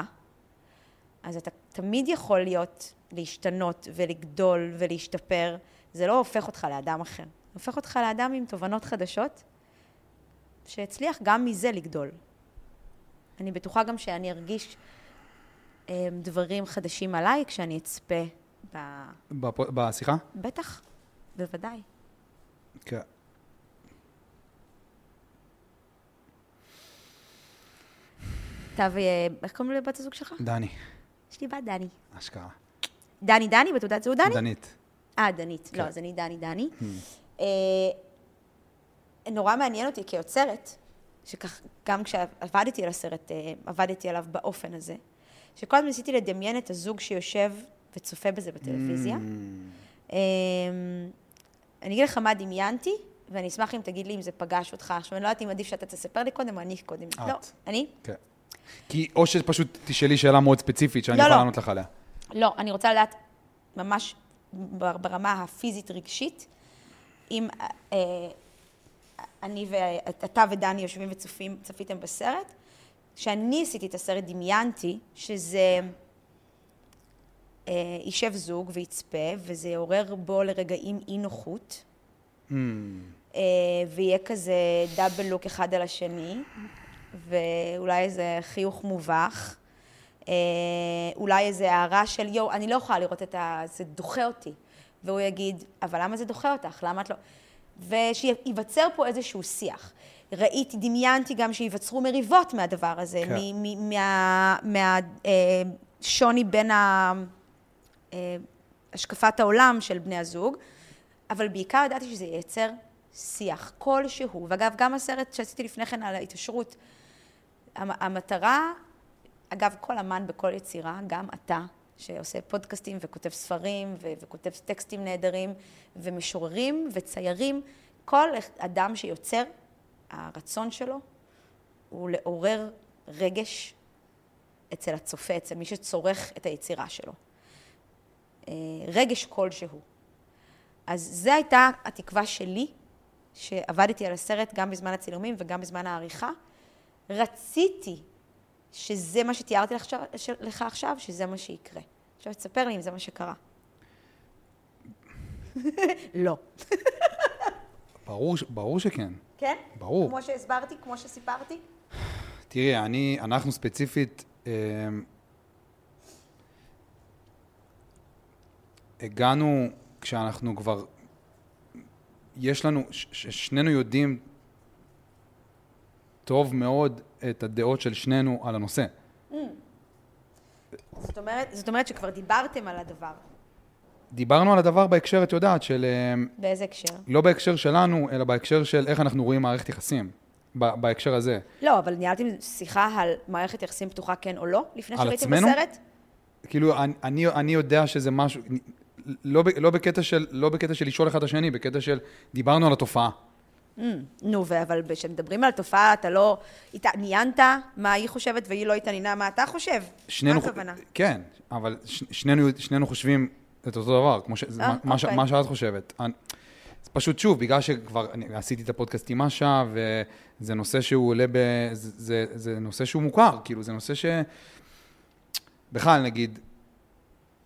אז אתה תמיד יכול להיות, להשתנות ולגדול ולהשתפר. זה לא הופך אותך לאדם אחר. הופך אותך לאדם עם תובנות חדשות, שהצליח גם מזה לגדול. אני בטוחה גם שאני ארגיש אה, דברים חדשים עליי כשאני אצפה ב... בפ- בשיחה? בטח, בוודאי. כן. אתה ו... איך קוראים לבת הזוג שלך? דני, יש לי בת דני. אשכרה. דני דני, בתעודת זהות דני? דנית. אה, דנית. כן. לא, אז אני דני דני. אה, נורא מעניין אותי כיוצרת, שכך, גם כשעבדתי על הסרט, אה, עבדתי עליו באופן הזה, שכל הזמן ניסיתי לדמיין את הזוג שיושב וצופה בזה בטלוויזיה. Mm, אה, אני אגיד לך מה דמיינתי, ואני אשמח אם תגיד לי אם זה פגש אותך. עכשיו, אני לא יודעת אם עדיף שאתה תספר לי קודם או אני קודם. את. לא, אני? כן. כי או שפשוט תשאלי שאלה מאוד ספציפית שאני לא, יכול לא. לענות לך עליה. לא, אני רוצה לדעת ממש בר- ברמה הפיזית-רגשית, אם אה, אני ואתה ודני יושבים וצופים, צפיתם בסרט, כשאני עשיתי את הסרט דמיינתי שזה אה, יישב זוג ויצפה, וזה יעורר בו לרגעים אי נוחות, Mm, אה, ויהיה כזה דאבל לוק אחד על השני, ואולי איזה חיוך מובך, אה, אולי איזה הערה של יואו, אני לא יכולה לראות את ה... זה דוחה אותי. והוא יגיד, אבל למה זה דוחה אותך? למה את לא... ושייווצר פה איזשהו שיח. ראיתי, דמיינתי גם שייווצרו מריבות מהדבר הזה, כן. מ- מ- מה- מהשוני בין ה- אה, השקפת העולם של בני הזוג, אבל בעיקר ידעתי שזה ייצר שיח כלשהו. ואגב, גם הסרט שעשיתי לפני כן על ההתעשרות, המ- המטרה, אגב, כל אמן בכל יצירה, גם אתה, שעושה פודקאסטים וכותב ספרים ו- וכותב טקסטים נהדרים, ומשוררים וציירים, כל אדם שיוצר, הרצון שלו הוא לעורר רגש אצל הצופה, אצל מי שצורך את היצירה שלו. אה, רגש כלשהו. אז זו הייתה התקווה שלי, שעבדתי על הסרט גם בזמן הצילומים וגם בזמן העריכה. רציתי שזה מה שתיארתי לך לך עכשיו, שזה מה שיקרה. עכשיו תספר לי אם זה מה שקרה. לא. ברור, ברור שכן. כן? ברור. כמו שהסברתי, כמו שסיפרתי? תראי, אני, אנחנו ספציפית, אה, הגענו כשאנחנו כבר, יש לנו, ש- ש- שנינו יודעים טוב מאוד את הדעות של שנינו על הנושא. זאת אומרת, זאת אומרת שכבר דיברתם על הדבר. דיברנו על הדבר בהקשר, את יודעת, של... אה, באיזה הקשר? לא בהקשר שלנו, אלא בהקשר של איך אנחנו רואים מערכת יחסים. ב- בהקשר הזה. לא, אבל ניהלתם שיחה על מערכת יחסים פתוחה כן או לא, לפני שראיתם עצמנו? בסרט? כאילו, אני, אני, אני יודע שזה משהו, לא, לא, בקטע של, לא בקטע של לשאול אחד את השני, בקטע של דיברנו על התופעה. Mm, נו, אבל כשמדברים על תופעה, אתה לא... הת- עניינת מה היא חושבת והיא לא התעניינה מה אתה חושב? שנינו, מה הכוונה? כן, אבל ש, שנינו, שנינו חושבים את אותו דבר, כמו ש, אה, מה, מה, ש, אוקיי. מה שאת חושבת. אני, פשוט, שוב, בגלל שכבר אני עשיתי את הפודקאסט עם משה, וזה נושא שהוא עולה ב... זה, זה, זה נושא שהוא מוכר, כאילו, זה נושא ש... בכלל, נגיד,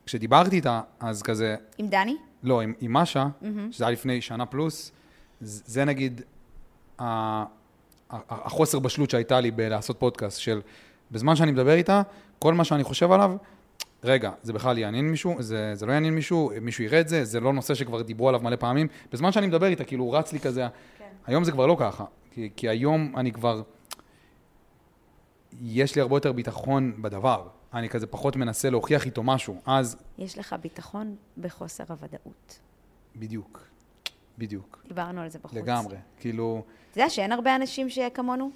כשדיברתי איתה, אז כזה, עם דני? לא, עם, עם משה, שזה היה לפני שנה פלוס, זה נגיד החוסר בשלות שהייתה לי בלעשות פודקאסט, של בזמן שאני מדבר איתה, כל מה שאני חושב עליו, רגע, זה בכלל יעניין מישהו, זה, זה לא יעניין מישהו, מישהו יראה את זה, זה לא נושא שכבר דיברו עליו מלא פעמים. בזמן שאני מדבר איתה, כאילו, רץ לי כזה, כן. היום זה כבר לא ככה, כי, כי היום אני כבר, יש לי הרבה יותר ביטחון בדבר. אני כזה פחות מנסה להוכיח איתו משהו. אז, יש לך ביטחון בחוסר הוודאות. בדיוק, בדיוק. דיברנו על זה בחוץ. לגמרי. כאילו, אתה יודע שאין הרבה אנשים שכמונו,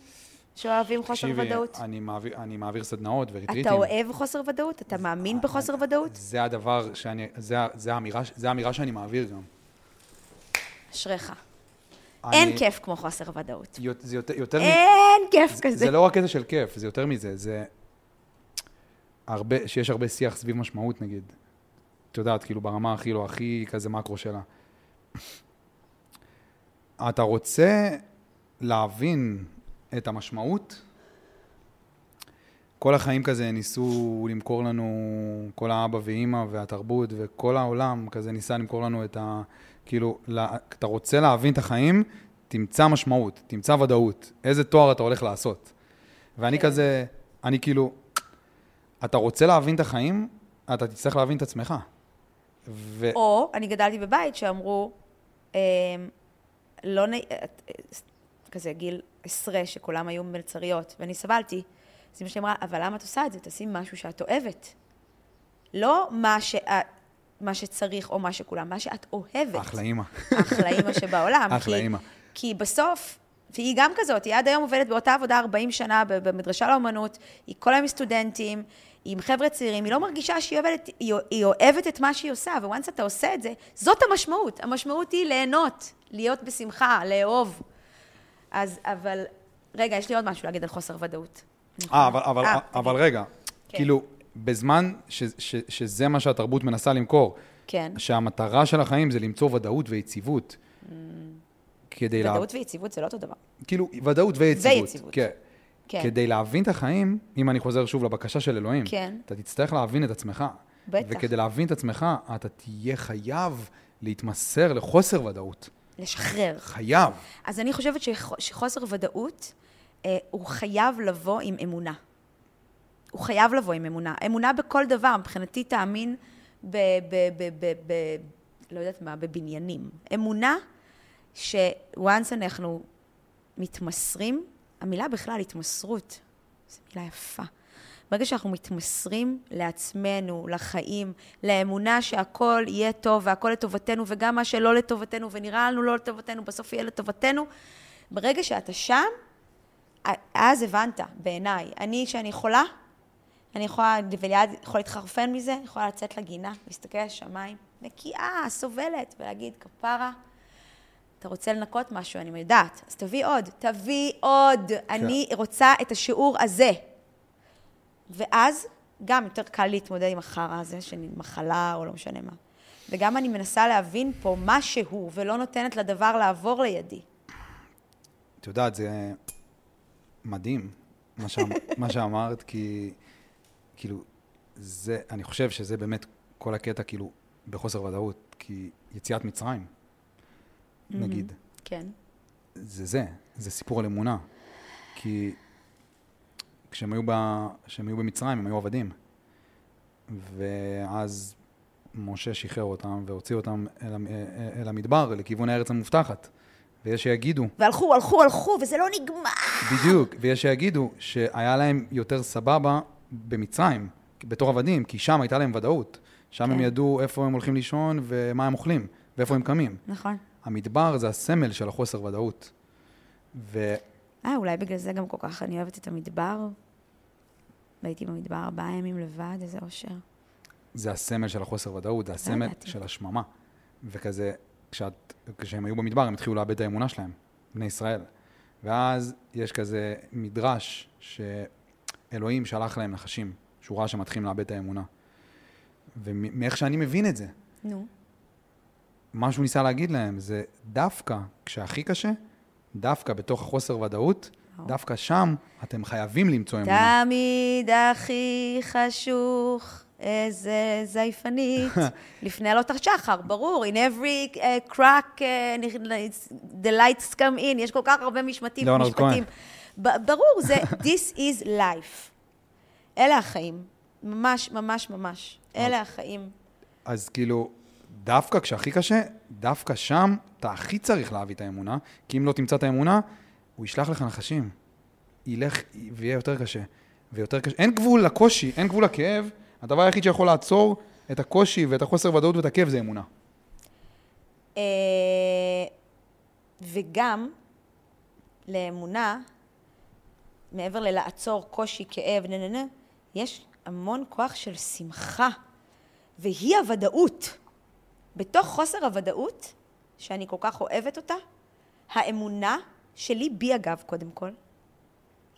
שאוהבים חוסר תקשיבי, ודאות? אני מעביר, אני מעביר סדנאות וריטריטים. אתה אוהב חוסר ודאות? אתה מאמין בחוסר ודאות? זה הדבר שאני, זה, זה, האמירה, זה האמירה שאני מעביר גם. אשריך. אני- אין כיף כמו חוסר ודאות. זה יותר, יותר מ... אין כיף זה, כזה. זה לא רק איזה של כיף, זה יותר מזה, זה הרבה, שיש הרבה שיח סביב משמעות נגיד. את יודעת, כאילו ברמה הכי לא הכי כזה מקרו שלה. אתה רוצה להבין את המשמעות? כל החיים כזה ניסו למכור לנו, כל האבא ואימא והתרבות וכל העולם כזה ניסה למכור לנו את ה... כאילו, לה- אתה רוצה להבין את החיים, תמצא משמעות, תמצא ודאות, איזה תואר אתה הולך לעשות. ואני כן. כזה, אני כאילו, אתה רוצה להבין את החיים, אתה תצטרך להבין את עצמך. ו... או, אני גדלתי בבית שאמרו, אמ, לא נ... כזה גיל עשרה, שכולם היו מלצריות, ואני סבלתי. אז אמא שלי אמרה, אבל למה את עושה את זה? תעשי משהו שאת אוהבת. לא מה, שאת, מה שצריך או מה שכולם, מה שאת אוהבת. אחלה אימא. אחלה אימא שבעולם. אחלה כי, אימא. כי בסוף, והיא גם כזאת, היא עד היום עובדת באותה עבודה 40 שנה במדרשה לאומנות, היא כל היום סטודנטים, עם חבר'ה צעירים, היא לא מרגישה שהיא עובדת, היא, היא אוהבת את מה שהיא עושה, וואנס אתה עושה את זה, זאת המשמעות. המשמעות היא ליהנות, להיות בשמחה, לאהוב. אז, אבל, רגע, יש לי עוד משהו להגיד על חוסר ודאות. אה, אבל, אבל, אה, אבל. רגע, כן. כאילו, בזמן ש, ש, שזה מה שהתרבות מנסה למכור, כן. שהמטרה של החיים זה למצוא ודאות ויציבות, כדי לה... ודאות ויציבות זה לא אותו דבר. כאילו, ודאות ויציבות. ויציבות. כן. כן. כדי להבין את החיים, אם אני חוזר שוב לבקשה של אלוהים, כן. אתה תצטרך להבין את עצמך. בטח. וכדי להבין את עצמך, אתה תהיה חייב להתמסר לחוסר ודאות. לשחרר. חייב. אז אני חושבת שח- שחוסר ודאות, אה, הוא חייב לבוא עם אמונה. הוא חייב לבוא עם אמונה. אמונה בכל דבר, מבחינתי תאמין ב... ב, ב, ב, ב לא יודעת מה, בבניינים. אמונה ש-once אנחנו מתמסרים, המילה בכלל התמסרות, זו מילה יפה. ברגע שאנחנו מתמסרים לעצמנו, לחיים, לאמונה שהכל יהיה טוב והכל לטובתנו, וגם מה שלא לטובתנו ונראה לנו לא לטובתנו, בסוף יהיה לטובתנו, ברגע שאתה שם, אז הבנת, בעיניי. אני, כשאני חולה, אני יכולה, וליד יכולה להתחרפן מזה, יכולה לצאת לגינה, להסתכל על השמיים, נקייה, סובלת, ולהגיד, כפרה, אתה רוצה לנקות משהו, אני יודעת, אז תביא עוד, תביא עוד. כן. אני רוצה את השיעור הזה. ואז גם יותר קל להתמודד עם החרא הזה, של מחלה או לא משנה מה. וגם אני מנסה להבין פה משהו, ולא נותנת לדבר לעבור לידי. את יודעת, זה מדהים, מה, שאמ... מה שאמרת, כי כאילו, זה, אני חושב שזה באמת כל הקטע, כאילו, בחוסר ודאות, כי יציאת מצרים, נגיד. כן. זה זה, זה סיפור על אמונה. כי כשהם היו, ב, כשהם היו במצרים, הם היו עבדים. ואז משה שחרר אותם והוציא אותם אל, אל המדבר, לכיוון הארץ המובטחת. ויש שיגידו... והלכו, הלכו, הלכו, וזה לא נגמר. בדיוק, ויש שיגידו שהיה להם יותר סבבה במצרים, בתור עבדים, כי שם הייתה להם ודאות. שם כן. הם ידעו איפה הם הולכים לישון ומה הם אוכלים, ואיפה הם קמים. נכון. המדבר זה הסמל של החוסר ודאות. ו... אה, אולי בגלל זה גם כל כך אני אוהבת את המדבר. והייתי במדבר ארבעה ימים לבד, איזה אושר. זה הסמל של החוסר ודאות, זה הסמל לא של השממה. וכזה, כשאת, כשהם היו במדבר, הם התחילו לאבד את האמונה שלהם, בני ישראל. ואז יש כזה מדרש שאלוהים שלח להם נחשים, שהוא ראה שמתחילים לאבד את האמונה. ומאיך שאני מבין את זה, נו. מה שהוא ניסה להגיד להם זה דווקא כשהכי קשה, דווקא בתוך החוסר ודאות, דווקא שם אתם חייבים למצוא אמונה. תמיד הכי חשוך, איזה זייפנית, לפני עלות השחר, ברור, in every uh, crack, uh, the lights come in, יש כל כך הרבה משמטים. ליאונרד כהן. ברור, זה this is life. אלה החיים, ממש, ממש, ממש. אלה החיים. אז כאילו, דווקא כשהכי קשה, דווקא שם אתה הכי צריך להביא את האמונה, כי אם לא תמצא את האמונה, הוא ישלח לך נחשים. ילך ויהיה יותר קשה. ויותר קשה. אין גבול לקושי, אין גבול לכאב. הדבר היחיד שיכול לעצור את הקושי ואת החוסר ודאות ואת הכאב זה אמונה. אה, וגם לאמונה, מעבר ללעצור קושי, כאב, נה נה נה, יש המון כוח של שמחה, והיא הוודאות. בתוך חוסר הוודאות, שאני כל כך אוהבת אותה, האמונה שלי, בי אגב, קודם כל,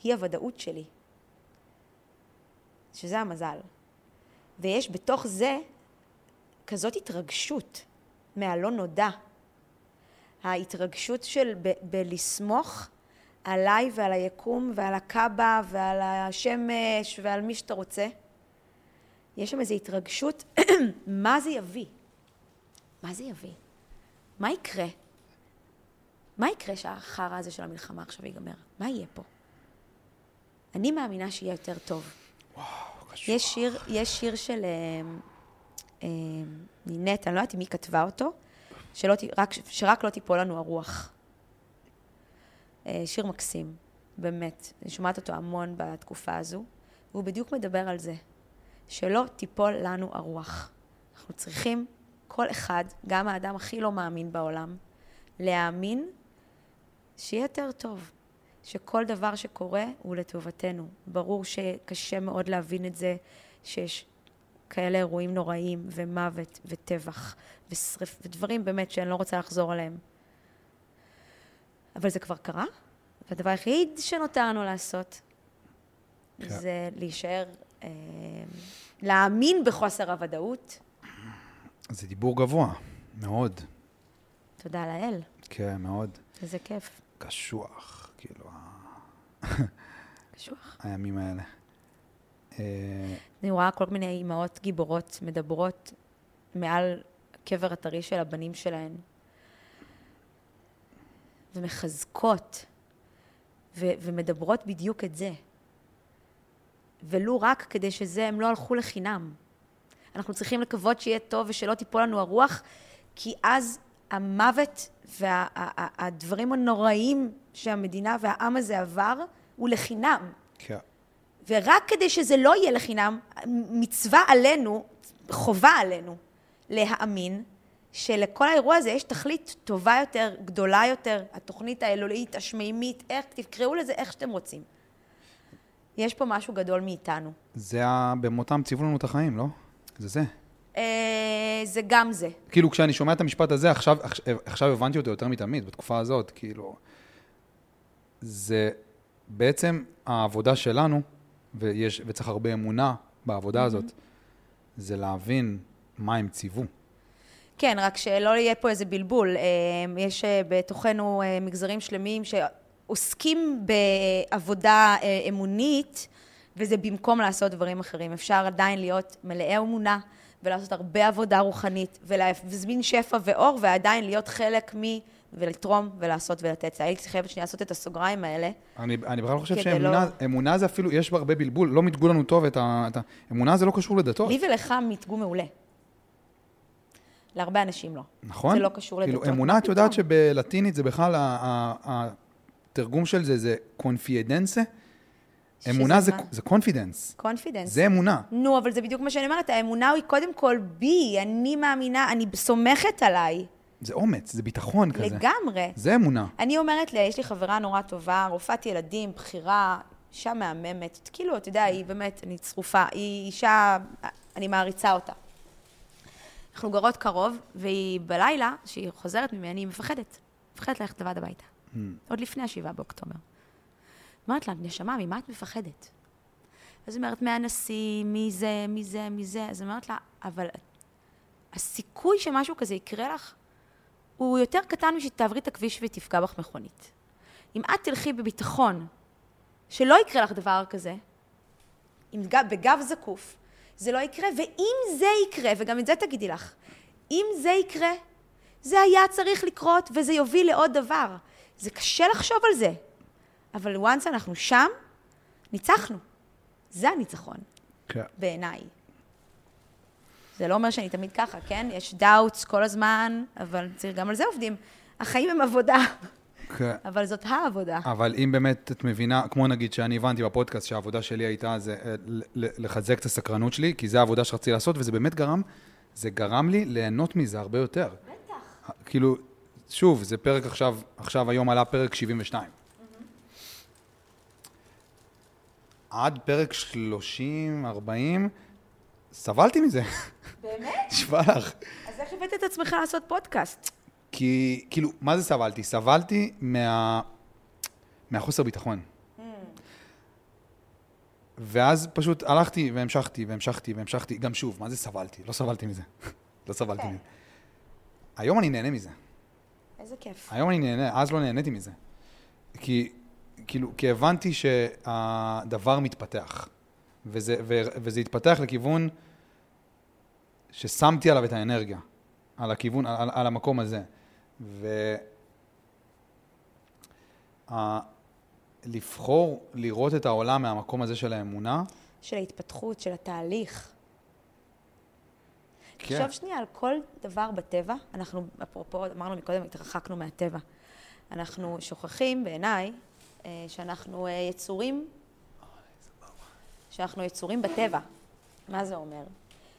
היא הוודאות שלי. שזה המזל. ויש בתוך זה כזאת התרגשות מהלא נודע. ההתרגשות של ב- בלסמוך עליי ועל היקום ועל הקאבה ועל השמש ועל מי שאתה רוצה. יש שם איזו התרגשות, מה זה יביא? מה זה יביא? מה יקרה? מה יקרה שהחרא הזה של המלחמה עכשיו ייגמר? מה יהיה פה? אני מאמינה שיהיה יותר טוב. וואו, קשור. יש שיר, יש שיר של אה, אה, נינט, אני לא יודעת היא כתבה אותו, שלא, רק, שרק לא תיפול לנו הרוח. אה, שיר מקסים, באמת. אני שומעת אותו המון בתקופה הזו, והוא בדיוק מדבר על זה, שלא תיפול לנו הרוח. אנחנו צריכים, כל אחד, גם האדם הכי לא מאמין בעולם, להאמין שיהיה יותר טוב. שכל דבר שקורה הוא לטובתנו. ברור שקשה מאוד להבין את זה, שיש כאלה אירועים נוראים, ומוות, וטבח, ושרף, ודברים באמת שאני לא רוצה לחזור עליהם. אבל זה כבר קרה, והדבר היחיד שנותר לנו לעשות, כן. זה להישאר, אה, להאמין בחוסר הוודאות. זה דיבור גבוה, מאוד. תודה לאל. כן, מאוד. איזה כיף. קשוח, כאילו, קשוח. הימים האלה. אה, אני רואה כל מיני אימהות גיבורות מדברות מעל קבר הטרי של הבנים שלהן, ומחזקות, ו- ומדברות בדיוק את זה. ולו רק כדי שזה, הם לא הלכו לחינם. אנחנו צריכים לקוות שיהיה טוב ושלא תיפול לנו הרוח, כי אז המוות והדברים הנוראים שהמדינה והעם הזה עבר, הוא לחינם. כן. ורק כדי שזה לא יהיה לחינם, מצווה עלינו, חובה עלינו, להאמין שלכל האירוע הזה יש תכלית טובה יותר, גדולה יותר, התוכנית האלוהית, השמימית, איך, תקראו לזה איך שאתם רוצים. יש פה משהו גדול מאיתנו. זה ה... במותם ציוו לנו את החיים, לא? זה זה. אה, זה גם זה. כאילו, כשאני שומע את המשפט הזה, עכשיו, עכשיו, הבנתי אותו יותר מתמיד, בתקופה הזאת, כאילו... זה בעצם העבודה שלנו, ויש, וצריך הרבה אמונה בעבודה הזאת, זה להבין מה הם ציוו. כן, רק שלא יהיה פה איזה בלבול. אה, יש אה, בתוכנו מגזרים שלמים שעוסקים בעבודה אמונית, וזה במקום לעשות דברים אחרים. אפשר עדיין להיות מלאי אמונה, ולעשות הרבה עבודה רוחנית, ולהזמין שפע ואור, ועדיין להיות חלק מ... ולתרום ולעשות ולתת. הייתי חייבת שנייה לעשות את הסוגריים האלה. אני, אני בכלל חושב שאמונה לא- אמונה זה אפילו, יש בה הרבה בלבול, לא מיתגו לנו טוב את ה... את ה אמונה זה לא קשור לדתות, לי ולך מיתגו מעולה. להרבה אנשים לא. נכון? זה לא קשור לדתות. כאילו, אמונה, מה את יודעת? שבלטינית זה בכלל, התרגום של זה זה confidence? אמונה זה? זה confidence, confidence. זה אמונה. נו, אבל זה בדיוק מה שאני אומרת, האמונה היא קודם כל בי, אני מאמינה, אני סומכת עליי. זה אומץ, זה ביטחון כזה. לגמרי. זה אמונה. אני אומרת לה, יש לי חברה נורא טובה, רופאת ילדים, בכירה, אישה מהממת. כאילו, אתה יודע, היא באמת, אני צרופה, היא אישה, אני מעריצה אותה. אנחנו גרות קרוב, והיא בלילה, כשהיא חוזרת ממני, היא מפחדת. מפחדת ללכת לבד הביתה. Hmm. עוד לפני השבעה באוקטובר. אומרת לה, נשמה, ממה את מפחדת? אז היא אומרת, מהנשיא, מזה, מזה, מזה. אז אני אומרת לה, אבל הסיכוי שמשהו כזה יקרה לך, הוא יותר קטן משתעברי את הכביש ותפגע בך מכונית. אם את תלכי בביטחון שלא יקרה לך דבר כזה, עם גב, בגב זקוף, זה לא יקרה, ואם זה יקרה, וגם את זה תגידי לך, אם זה יקרה, זה היה צריך לקרות וזה יוביל לעוד דבר. זה קשה לחשוב על זה, אבל once אנחנו שם, ניצחנו. זה הניצחון, כן. בעיניי. זה לא אומר שאני תמיד ככה, כן? יש doubts כל הזמן, אבל צריך, גם על זה עובדים. החיים הם עבודה, כן. אבל זאת העבודה. אבל אם באמת את מבינה, כמו נגיד שאני הבנתי בפודקאסט שהעבודה שלי הייתה זה אה, לחזק את הסקרנות שלי, כי זו העבודה שרציתי לעשות, וזה באמת גרם, זה גרם לי ליהנות מזה הרבה יותר. בטח. כאילו, שוב, זה פרק עכשיו, עכשיו היום עלה פרק 72. עד פרק 30, 40, סבלתי מזה, באמת? נשבע לך. אז איך הבאת את עצמך לעשות פודקאסט? כי, כאילו, מה זה סבלתי? סבלתי מה... מהחוסר ביטחון. ואז פשוט הלכתי והמשכתי והמשכתי והמשכתי, גם שוב, מה זה סבלתי? לא סבלתי מזה. לא סבלתי כן. מזה. היום אני נהנה מזה. איזה כיף. היום אני נהנה, אז לא נהניתי מזה. כי, כאילו, כי הבנתי שהדבר מתפתח. וזה, ו, וזה התפתח לכיוון ששמתי עליו את האנרגיה. על הכיוון, על, על המקום הזה. ו... לבחור לראות את העולם מהמקום הזה של האמונה, של ההתפתחות, של התהליך. כן. תחשוב שנייה על כל דבר בטבע, אנחנו, אפרופו, אמרנו מקודם, התרחקנו מהטבע. אנחנו שוכחים, בעיניי, שאנחנו אה, יצורים, שאנחנו יצורים בטבע. מה זה אומר?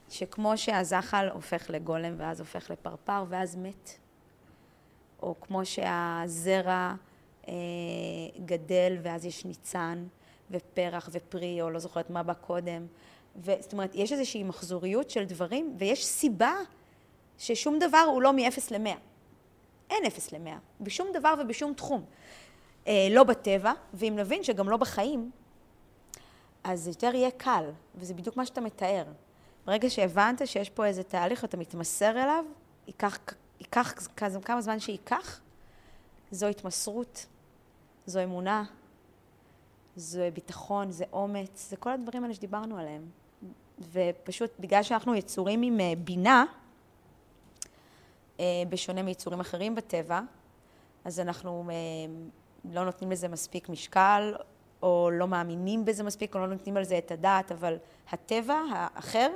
שכמו שהזחל הופך לגולם ואז הופך לפרפר ואז מת, או כמו שהזרע אה, גדל ואז יש ניצן ופרח ופרי, או לא זוכרת מה בא קודם. ו- זאת אומרת, יש איזושהי מחזוריות של דברים, ויש סיבה ששום דבר הוא לא מ-0 ל-100. אין 0 ל-100, בשום דבר ובשום תחום. אה, לא בטבע, ואם נבין שגם לא בחיים, אז יותר יהיה קל, וזה בדיוק מה שאתה מתאר. ברגע שהבנת שיש פה איזה תהליך ואתה מתמסר אליו, ייקח, ייקח כזה, כמה זמן שייקח, זו התמסרות, זו אמונה, זה ביטחון, זה אומץ, זה כל הדברים האלה שדיברנו עליהם. ופשוט בגלל שאנחנו יצורים עם אה, בינה, אה, בשונה מיצורים אחרים בטבע, אז אנחנו אה, לא נותנים לזה מספיק משקל, או לא מאמינים בזה מספיק, או לא נותנים על זה את הדעת, אבל הטבע האחר,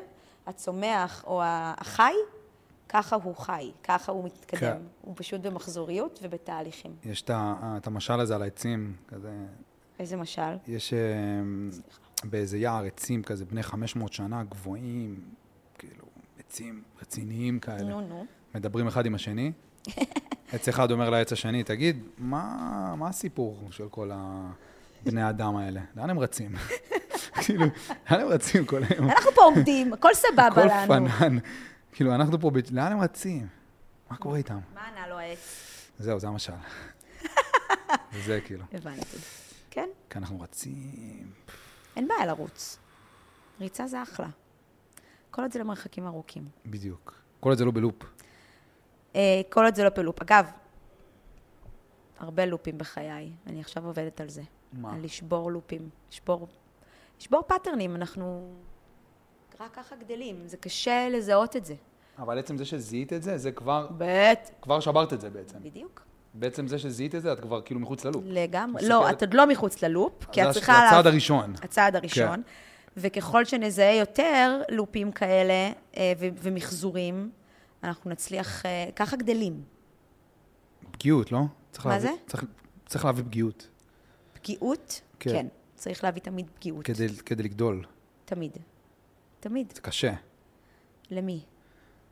הצומח או החי, ככה הוא חי, ככה הוא מתקדם. כן. הוא פשוט במחזוריות ובתהליכים. יש את המשל הזה על העצים, כזה... איזה משל? יש סליחה. באיזה יער עצים כזה, בני 500 שנה, גבוהים, כאילו, עצים רציניים כאלה. נו, נו. מדברים אחד עם השני. עץ אחד אומר לעץ השני, תגיד, מה, מה הסיפור של כל הבני אדם האלה? לאן הם רצים? כאילו, לאן הם רצים כל היום? אנחנו פה עומדים, הכל סבבה לנו. הכל פנן. כאילו, אנחנו פה, לאן הם רצים? מה קורה איתם? מה ענה לו העץ? זהו, זה המשל. זה כאילו. הבנתי. כן? כי אנחנו רצים. אין בעיה לרוץ. ריצה זה אחלה. כל עוד זה למרחקים ארוכים. בדיוק. כל עוד זה לא בלופ. אה, כל עוד זה לא בלופ. אגב, הרבה לופים בחיי. אני עכשיו עובדת על זה. מה? על לשבור לופים. לשבור, לשבור פאטרנים. אנחנו רק ככה גדלים. זה קשה לזהות את זה. אבל עצם זה שזיהית את זה, זה כבר... בטח. כבר שברת את זה בעצם. בדיוק. בעצם זה שזיהית את זה, את כבר כאילו מחוץ ללופ. לגמרי. לא, את עוד לא מחוץ ללופ, כי את צריכה... זה הצעד הראשון. הצעד הראשון. כן. וככל שנזהה יותר לופים כאלה אה, ומחזורים, אנחנו נצליח, אה, ככה גדלים. פגיעות, לא? מה להביא, זה? צריך, צריך להביא פגיעות. פגיעות? כן. כן. צריך להביא תמיד פגיעות. כדי, כדי לגדול. תמיד. תמיד. זה קשה. למי?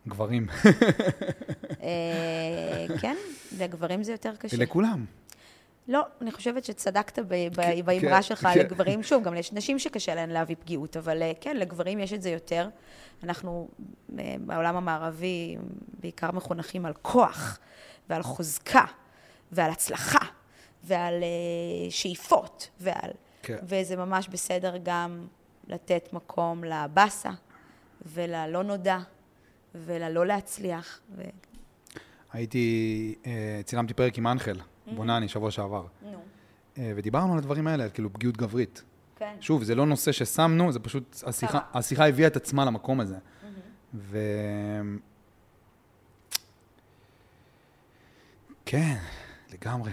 גברים. אה, כן, לגברים זה יותר קשה. לכולם. לא, אני חושבת שצדקת כן, באמרה כן, שלך כן. לגברים. שוב, גם יש נשים שקשה להן להביא פגיעות, אבל אה, כן, לגברים יש את זה יותר. אנחנו אה, בעולם המערבי בעיקר מחונכים על כוח ועל חוזקה ועל הצלחה ועל שאיפות ועל... כן. וזה ממש בסדר גם לתת מקום לבאסה וללא נודע וללא להצליח. ו... הייתי, אה, צילמתי פרק עם אנחל. בונני, שבוע שעבר. נו. אה, ודיברנו על הדברים האלה, על כאילו פגיעות גברית. כן. שוב, זה לא נושא ששמנו, זה פשוט, השיחה, השיחה הביאה את עצמה למקום הזה. Mm-hmm. ו... כן, לגמרי.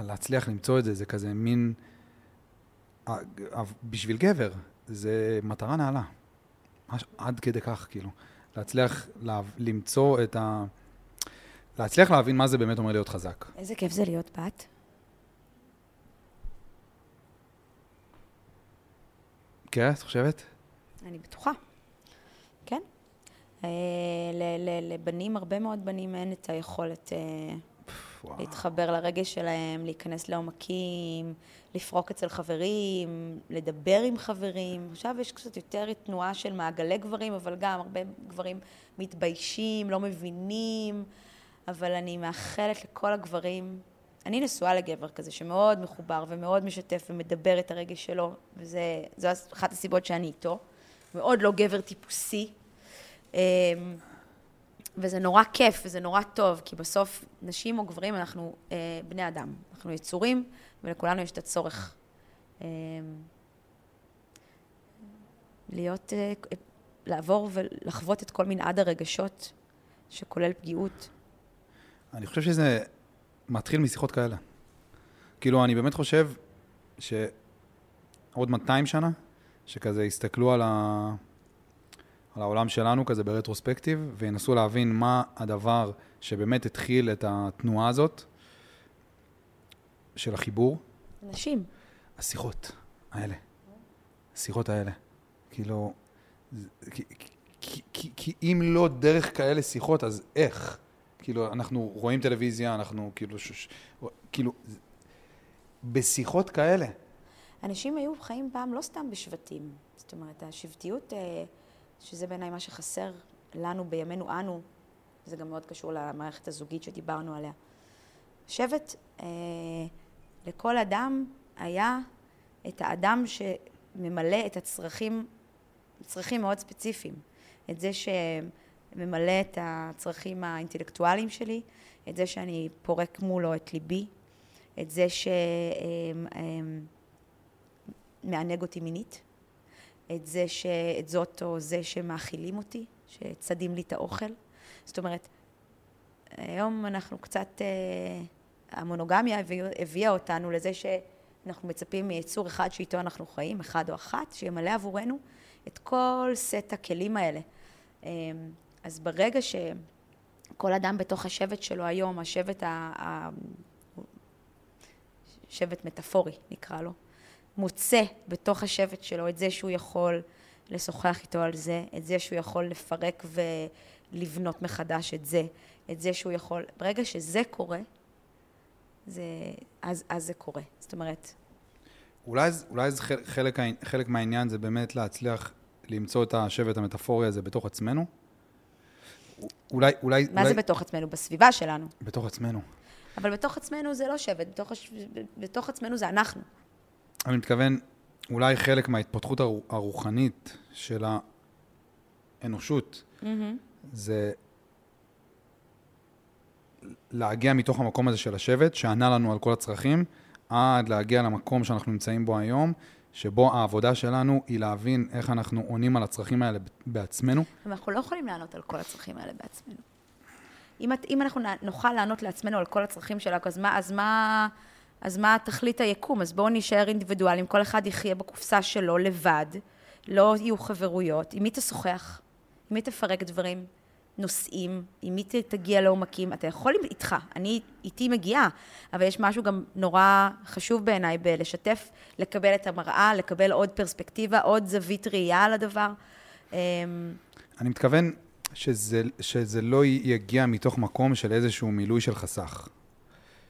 להצליח למצוא את זה, זה כזה מין... בשביל גבר, זה מטרה נעלה. עד כדי כך, כאילו. להצליח לה, למצוא את ה... להצליח להבין מה זה באמת אומר להיות חזק. איזה כיף זה להיות בת. כן, את חושבת? אני בטוחה. כן. אה, לבנים, הרבה מאוד בנים אין את היכולת אה. להתחבר לרגש שלהם, להיכנס לעומקים, לפרוק אצל חברים, לדבר עם חברים. עכשיו יש קצת יותר תנועה של מעגלי גברים, אבל גם הרבה גברים מתביישים, לא מבינים, אבל אני מאחלת לכל הגברים, אני נשואה לגבר כזה שמאוד מחובר ומאוד משתף ומדבר את הרגש שלו, וזו אחת הסיבות שאני איתו. מאוד לא גבר טיפוסי. אמ, וזה נורא כיף וזה נורא טוב, כי בסוף נשים או גברים אנחנו אה, בני אדם, אנחנו יצורים ולכולנו יש את הצורך אה, להיות, אה, לעבור ולחוות את כל מנעד הרגשות שכולל פגיעות. אני חושב שזה מתחיל משיחות כאלה. כאילו, אני באמת חושב שעוד 200 שנה, שכזה יסתכלו על ה... על העולם שלנו כזה ברטרוספקטיב, וינסו להבין מה הדבר שבאמת התחיל את התנועה הזאת של החיבור. נשים. השיחות האלה. השיחות האלה. כאילו, כי, כי, כי, כי אם לא דרך כאלה שיחות, אז איך? כאילו, אנחנו רואים טלוויזיה, אנחנו כאילו, ש, כאילו, בשיחות כאלה. אנשים היו חיים פעם לא סתם בשבטים. זאת אומרת, השבטיות... אה, שזה בעיניי מה שחסר לנו בימינו אנו, זה גם מאוד קשור למערכת הזוגית שדיברנו עליה. שבט, אה, לכל אדם היה את האדם שממלא את הצרכים, צרכים מאוד ספציפיים. את זה ממלא את הצרכים האינטלקטואליים שלי, את זה שאני פורק מולו את ליבי, את זה שמענג אותי מינית, את זה ש... את זאת או זה שמאכילים אותי, שצדים לי את האוכל. זאת אומרת, היום אנחנו קצת, אה, המונוגמיה הביאה אותנו לזה שאנחנו מצפים מיצור אחד שאיתו אנחנו חיים, אחד או אחת, שימלא עבורנו את כל סט הכלים האלה. אז ברגע שכל אדם בתוך השבט שלו היום, השבט ה... שבט מטאפורי נקרא לו, מוצא בתוך השבט שלו את זה שהוא יכול לשוחח איתו על זה, את זה שהוא יכול לפרק ולבנות מחדש את זה, את זה שהוא יכול, ברגע שזה קורה, זה, אז, אז זה קורה. זאת אומרת... אולי, אולי זה חלק, חלק מהעניין זה באמת להצליח למצוא את השבט המטאפורי הזה בתוך עצמנו? אולי, אולי... מה אולי... זה בתוך עצמנו? בסביבה שלנו. בתוך עצמנו. אבל בתוך עצמנו זה לא שבט, בתוך, בתוך עצמנו זה אנחנו. אני מתכוון, אולי חלק מההתפתחות הרוחנית של האנושות, mm-hmm. זה להגיע מתוך המקום הזה של השבט, שענה לנו על כל הצרכים, עד להגיע למקום שאנחנו נמצאים בו היום, שבו העבודה שלנו היא להבין איך אנחנו עונים על הצרכים האלה בעצמנו. אנחנו לא יכולים לענות על כל הצרכים האלה בעצמנו. אם, אם אנחנו נוכל לענות לעצמנו על כל הצרכים שלנו, אז מה, אז מה, אז מה תכלית היקום? אז בואו נישאר אינדיבידואלים, כל אחד יחיה בקופסה שלו לבד, לא יהיו חברויות. עם מי תשוחח? עם מי תפרק דברים? נושאים, עם מי תגיע לעומקים, אתה יכול איתך, אני איתי מגיעה, אבל יש משהו גם נורא חשוב בעיניי בלשתף, לקבל את המראה, לקבל עוד פרספקטיבה, עוד זווית ראייה על הדבר. אמ, אני מתכוון שזה, שזה לא יגיע מתוך מקום של איזשהו מילוי של חסך.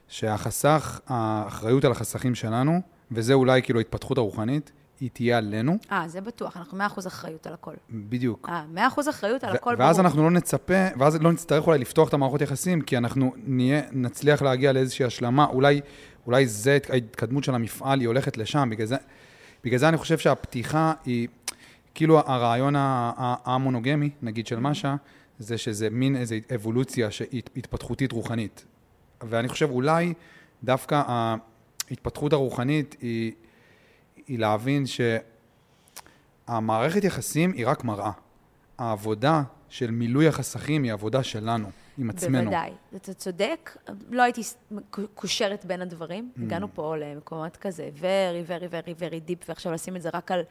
שהחסך, האחריות על החסכים שלנו, וזה אולי כאילו ההתפתחות הרוחנית, היא תהיה עלינו. אה, זה בטוח, אנחנו 100% אחריות על הכל. בדיוק. אה, 100% אחריות על הכל, ואז ברור. אנחנו לא נצפה, ואז לא נצטרך אולי לפתוח את המערכות יחסים, כי אנחנו נהיה, נצליח להגיע לאיזושהי השלמה, אולי, אולי זה, ההתקדמות של המפעל, היא הולכת לשם, בגלל זה, בגלל זה אני חושב שהפתיחה היא, כאילו הרעיון המונוגמי, נגיד, של משה, זה שזה מין איזו אבולוציה התפתחותית רוחנית. ואני חושב אולי דווקא ההתפתחות הרוחנית היא... היא להבין שהמערכת יחסים היא רק מראה. העבודה של מילוי החסכים היא עבודה שלנו, עם עצמנו. בוודאי. אתה צודק, לא הייתי קושרת בין הדברים. Mm. הגענו פה למקומות כזה, very, very, very, very deep, ועכשיו לשים את זה רק על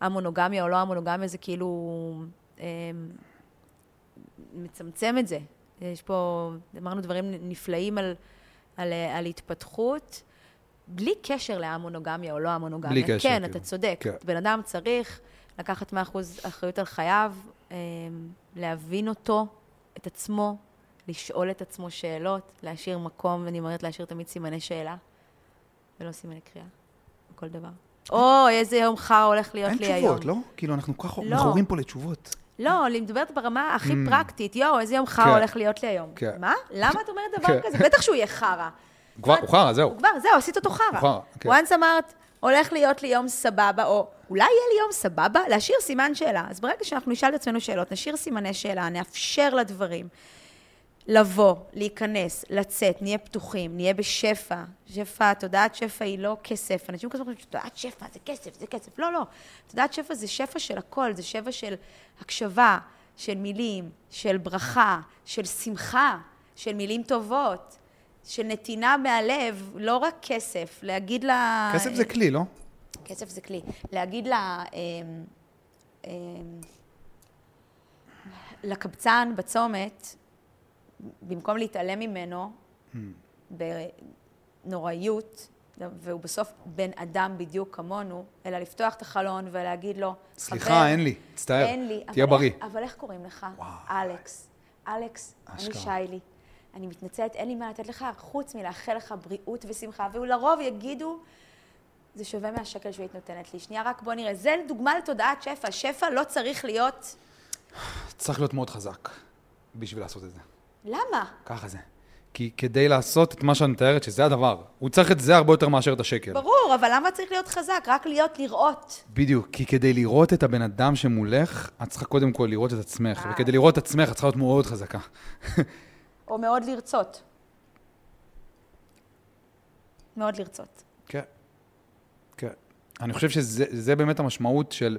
המונוגמיה או לא המונוגמיה, זה כאילו אה, מצמצם את זה. יש פה, אמרנו דברים נפלאים על, על, על התפתחות. בלי קשר להמונוגמיה או לא המונוגמיה. בלי קשר, כן, כאילו. אתה צודק. כן. בן אדם צריך לקחת 100% אחריות על חייו, אמ, להבין אותו, את עצמו, לשאול את עצמו שאלות, להשאיר מקום, ואני אומרת להשאיר תמיד סימני שאלה, ולא סימני קריאה, בכל דבר. או, איזה יום חרא הולך להיות לי היום. אין תשובות, לא? כאילו, אנחנו ככה לא. מכורים פה לתשובות. לא, אני מדברת ברמה הכי mm. פרקטית. יואו, איזה יום חרא כן. הולך להיות לי היום. כן. מה? למה את אומרת דבר כזה? בטח שהוא יהיה חרא. הוא חרא, זהו. הוא כבר, זהו, עשית אותו חרא. הוא חרא, כן. once אמרת, הולך להיות לי יום סבבה, או אולי יהיה לי יום סבבה, להשאיר סימן שאלה. אז ברגע שאנחנו נשאל את עצמנו שאלות, נשאיר סימני שאלה, נאפשר לדברים לבוא, להיכנס, לצאת, נהיה פתוחים, נהיה בשפע. שפע, תודעת שפע היא לא כסף. אנשים כזה אומרים, תודעת שפע זה כסף, זה כסף. לא, לא. תודעת שפע זה שפע של הכל, זה שפע של הקשבה, של מילים, של ברכה, של שמחה, של מילים טובות. של נתינה מהלב, לא רק כסף, להגיד לה... כסף זה כלי, לא? כסף זה כלי. להגיד לה... אה, אה, לקבצן בצומת, במקום להתעלם ממנו mm. בנוראיות, והוא בסוף בן אדם בדיוק כמונו, אלא לפתוח את החלון ולהגיד לו, סליחה, חבר, אין לי, מצטער, תהיה בריא. אבל איך קוראים לך? וואו. אלכס. אלכס, אני שיילי. אני מתנצלת, אין לי מה לתת לך, חוץ מלאחל לך בריאות ושמחה, ולרוב יגידו, זה שווה מהשקל שהיית נותנת לי. שנייה, רק בוא נראה. זה דוגמה לתודעת שפע. שפע לא צריך להיות... צריך להיות מאוד חזק בשביל לעשות את זה. למה? ככה זה. כי כדי לעשות את מה שאת מתארת, שזה הדבר, הוא צריך את זה הרבה יותר מאשר את השקל. ברור, אבל למה צריך להיות חזק? רק להיות, לראות. בדיוק, כי כדי לראות את הבן אדם שמולך, את צריכה קודם כל לראות את עצמך, אה. וכדי לראות את עצמך, את צריכה להיות מאוד חזקה. או מאוד לרצות. מאוד לרצות. כן. כן. אני חושב שזה זה באמת המשמעות של...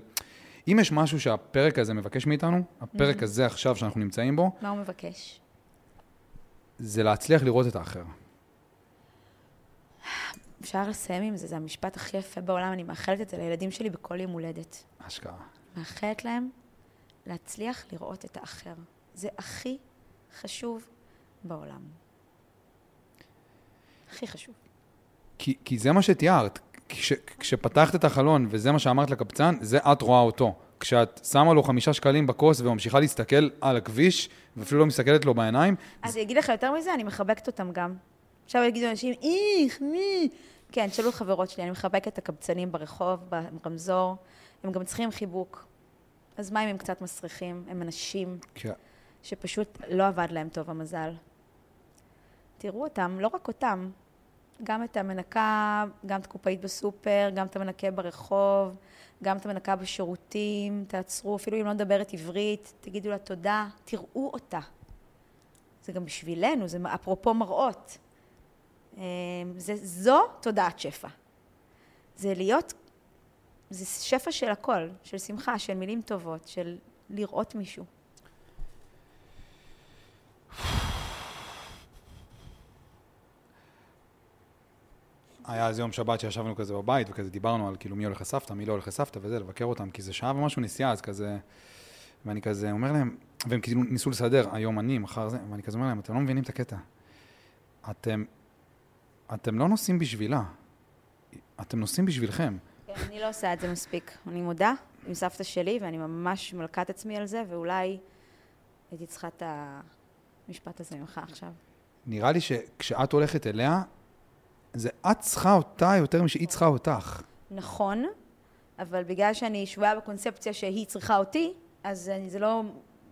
אם יש משהו שהפרק הזה מבקש מאיתנו, הפרק הזה עכשיו שאנחנו נמצאים בו, מה הוא מבקש? זה להצליח לראות את האחר. אפשר לסיים עם זה, זה המשפט הכי יפה בעולם, אני מאחלת את זה לילדים שלי בכל יום הולדת. אשכרה. מאחלת להם להצליח לראות את האחר. זה הכי חשוב בעולם. הכי חשוב. כי, כי זה מה שתיארת. כש, כשפתחת את החלון וזה מה שאמרת לקבצן, זה את רואה אותו. כשאת שמה לו חמישה שקלים בכוס וממשיכה להסתכל על הכביש, ואפילו לא מסתכלת לו בעיניים, אז אני אגיד לך יותר מזה, אני מחבקת אותם גם. עכשיו יגידו אנשים, איך, מי? כן, תשאלו חברות שלי, אני מחבקת את הקבצנים ברחוב, ברמזור, הם גם צריכים חיבוק. אז מה אם הם קצת מסריחים? הם אנשים כן. שפשוט לא עבד להם טוב המזל. תראו אותם, לא רק אותם, גם את המנקה, גם את הקופאית בסופר, גם את המנקה ברחוב, גם את המנקה בשירותים, תעצרו, אפילו אם לא מדברת עברית, תגידו לה תודה, תראו אותה. זה גם בשבילנו, זה אפרופו מראות. אה, זה, זו תודעת שפע. זה להיות, זה שפע של הכל, של שמחה, של מילים טובות, של לראות מישהו. היה איזה יום שבת שישבנו כזה בבית, וכזה דיברנו על כאילו מי הולך לסבתא, מי לא הולך לסבתא וזה, לבקר אותם, כי זה שעה ומשהו נסיעה, אז כזה... ואני כזה אומר להם, והם כאילו ניסו לסדר, היום אני, מחר זה, ואני כזה אומר להם, אתם לא מבינים את הקטע. אתם, אתם לא נוסעים בשבילה, אתם נוסעים בשבילכם. כן, אני לא עושה את זה מספיק. אני מודה עם סבתא שלי, ואני ממש מלכת עצמי על זה, ואולי הייתי צריכה את המשפט הזה ממך עכשיו. נראה לי שכשאת הולכת אליה, זה את צריכה אותה יותר משהיא צריכה אותך. נכון, אבל בגלל שאני שבויה בקונספציה שהיא צריכה אותי, אז אני, זה, לא,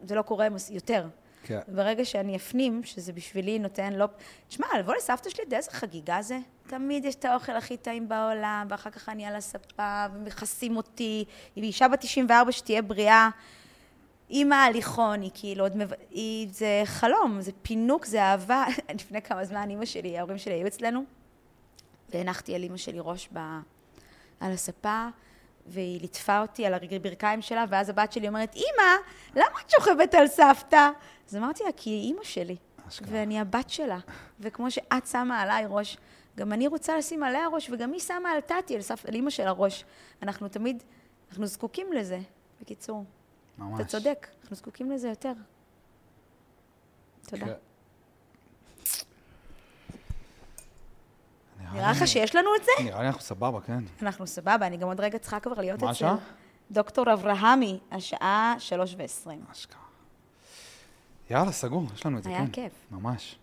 זה לא קורה יותר. כן. ברגע שאני אפנים, שזה בשבילי נותן לא... תשמע, לבוא לסבתא שלי, איזה חגיגה זה? תמיד יש את האוכל הכי טעים בעולם, ואחר כך אני על הספה, ומכסים אותי. היא אישה בת 94 שתהיה בריאה. אימא הליכון, היא כאילו עוד... מב... היא... זה חלום, זה פינוק, זה אהבה. לפני כמה זמן אימא שלי, ההורים שלי היו אצלנו, והנחתי על אימא שלי ראש ב... על הספה, והיא ליטפה אותי על הברכיים שלה, ואז הבת שלי אומרת, אימא, למה את שוכבת על סבתא? אז אמרתי לה, כי היא אימא שלי, אשכרה. ואני הבת שלה. וכמו שאת שמה עליי ראש, גם אני רוצה לשים עליה ראש, וגם היא שמה על טאטי, על, סף, על אימא שלה ראש. אנחנו תמיד, אנחנו זקוקים לזה. בקיצור, ממש. אתה צודק, אנחנו זקוקים לזה יותר. תודה. נראה לך שיש לנו את זה? נראה לי אנחנו סבבה, כן. אנחנו סבבה, אני גם עוד רגע צריכה כבר להיות מה אצל השעה? דוקטור אברהמי, השעה שלוש ועשרים. אשכרה. יאללה, סגור, יש לנו את זה, היה כן. כיף. ממש.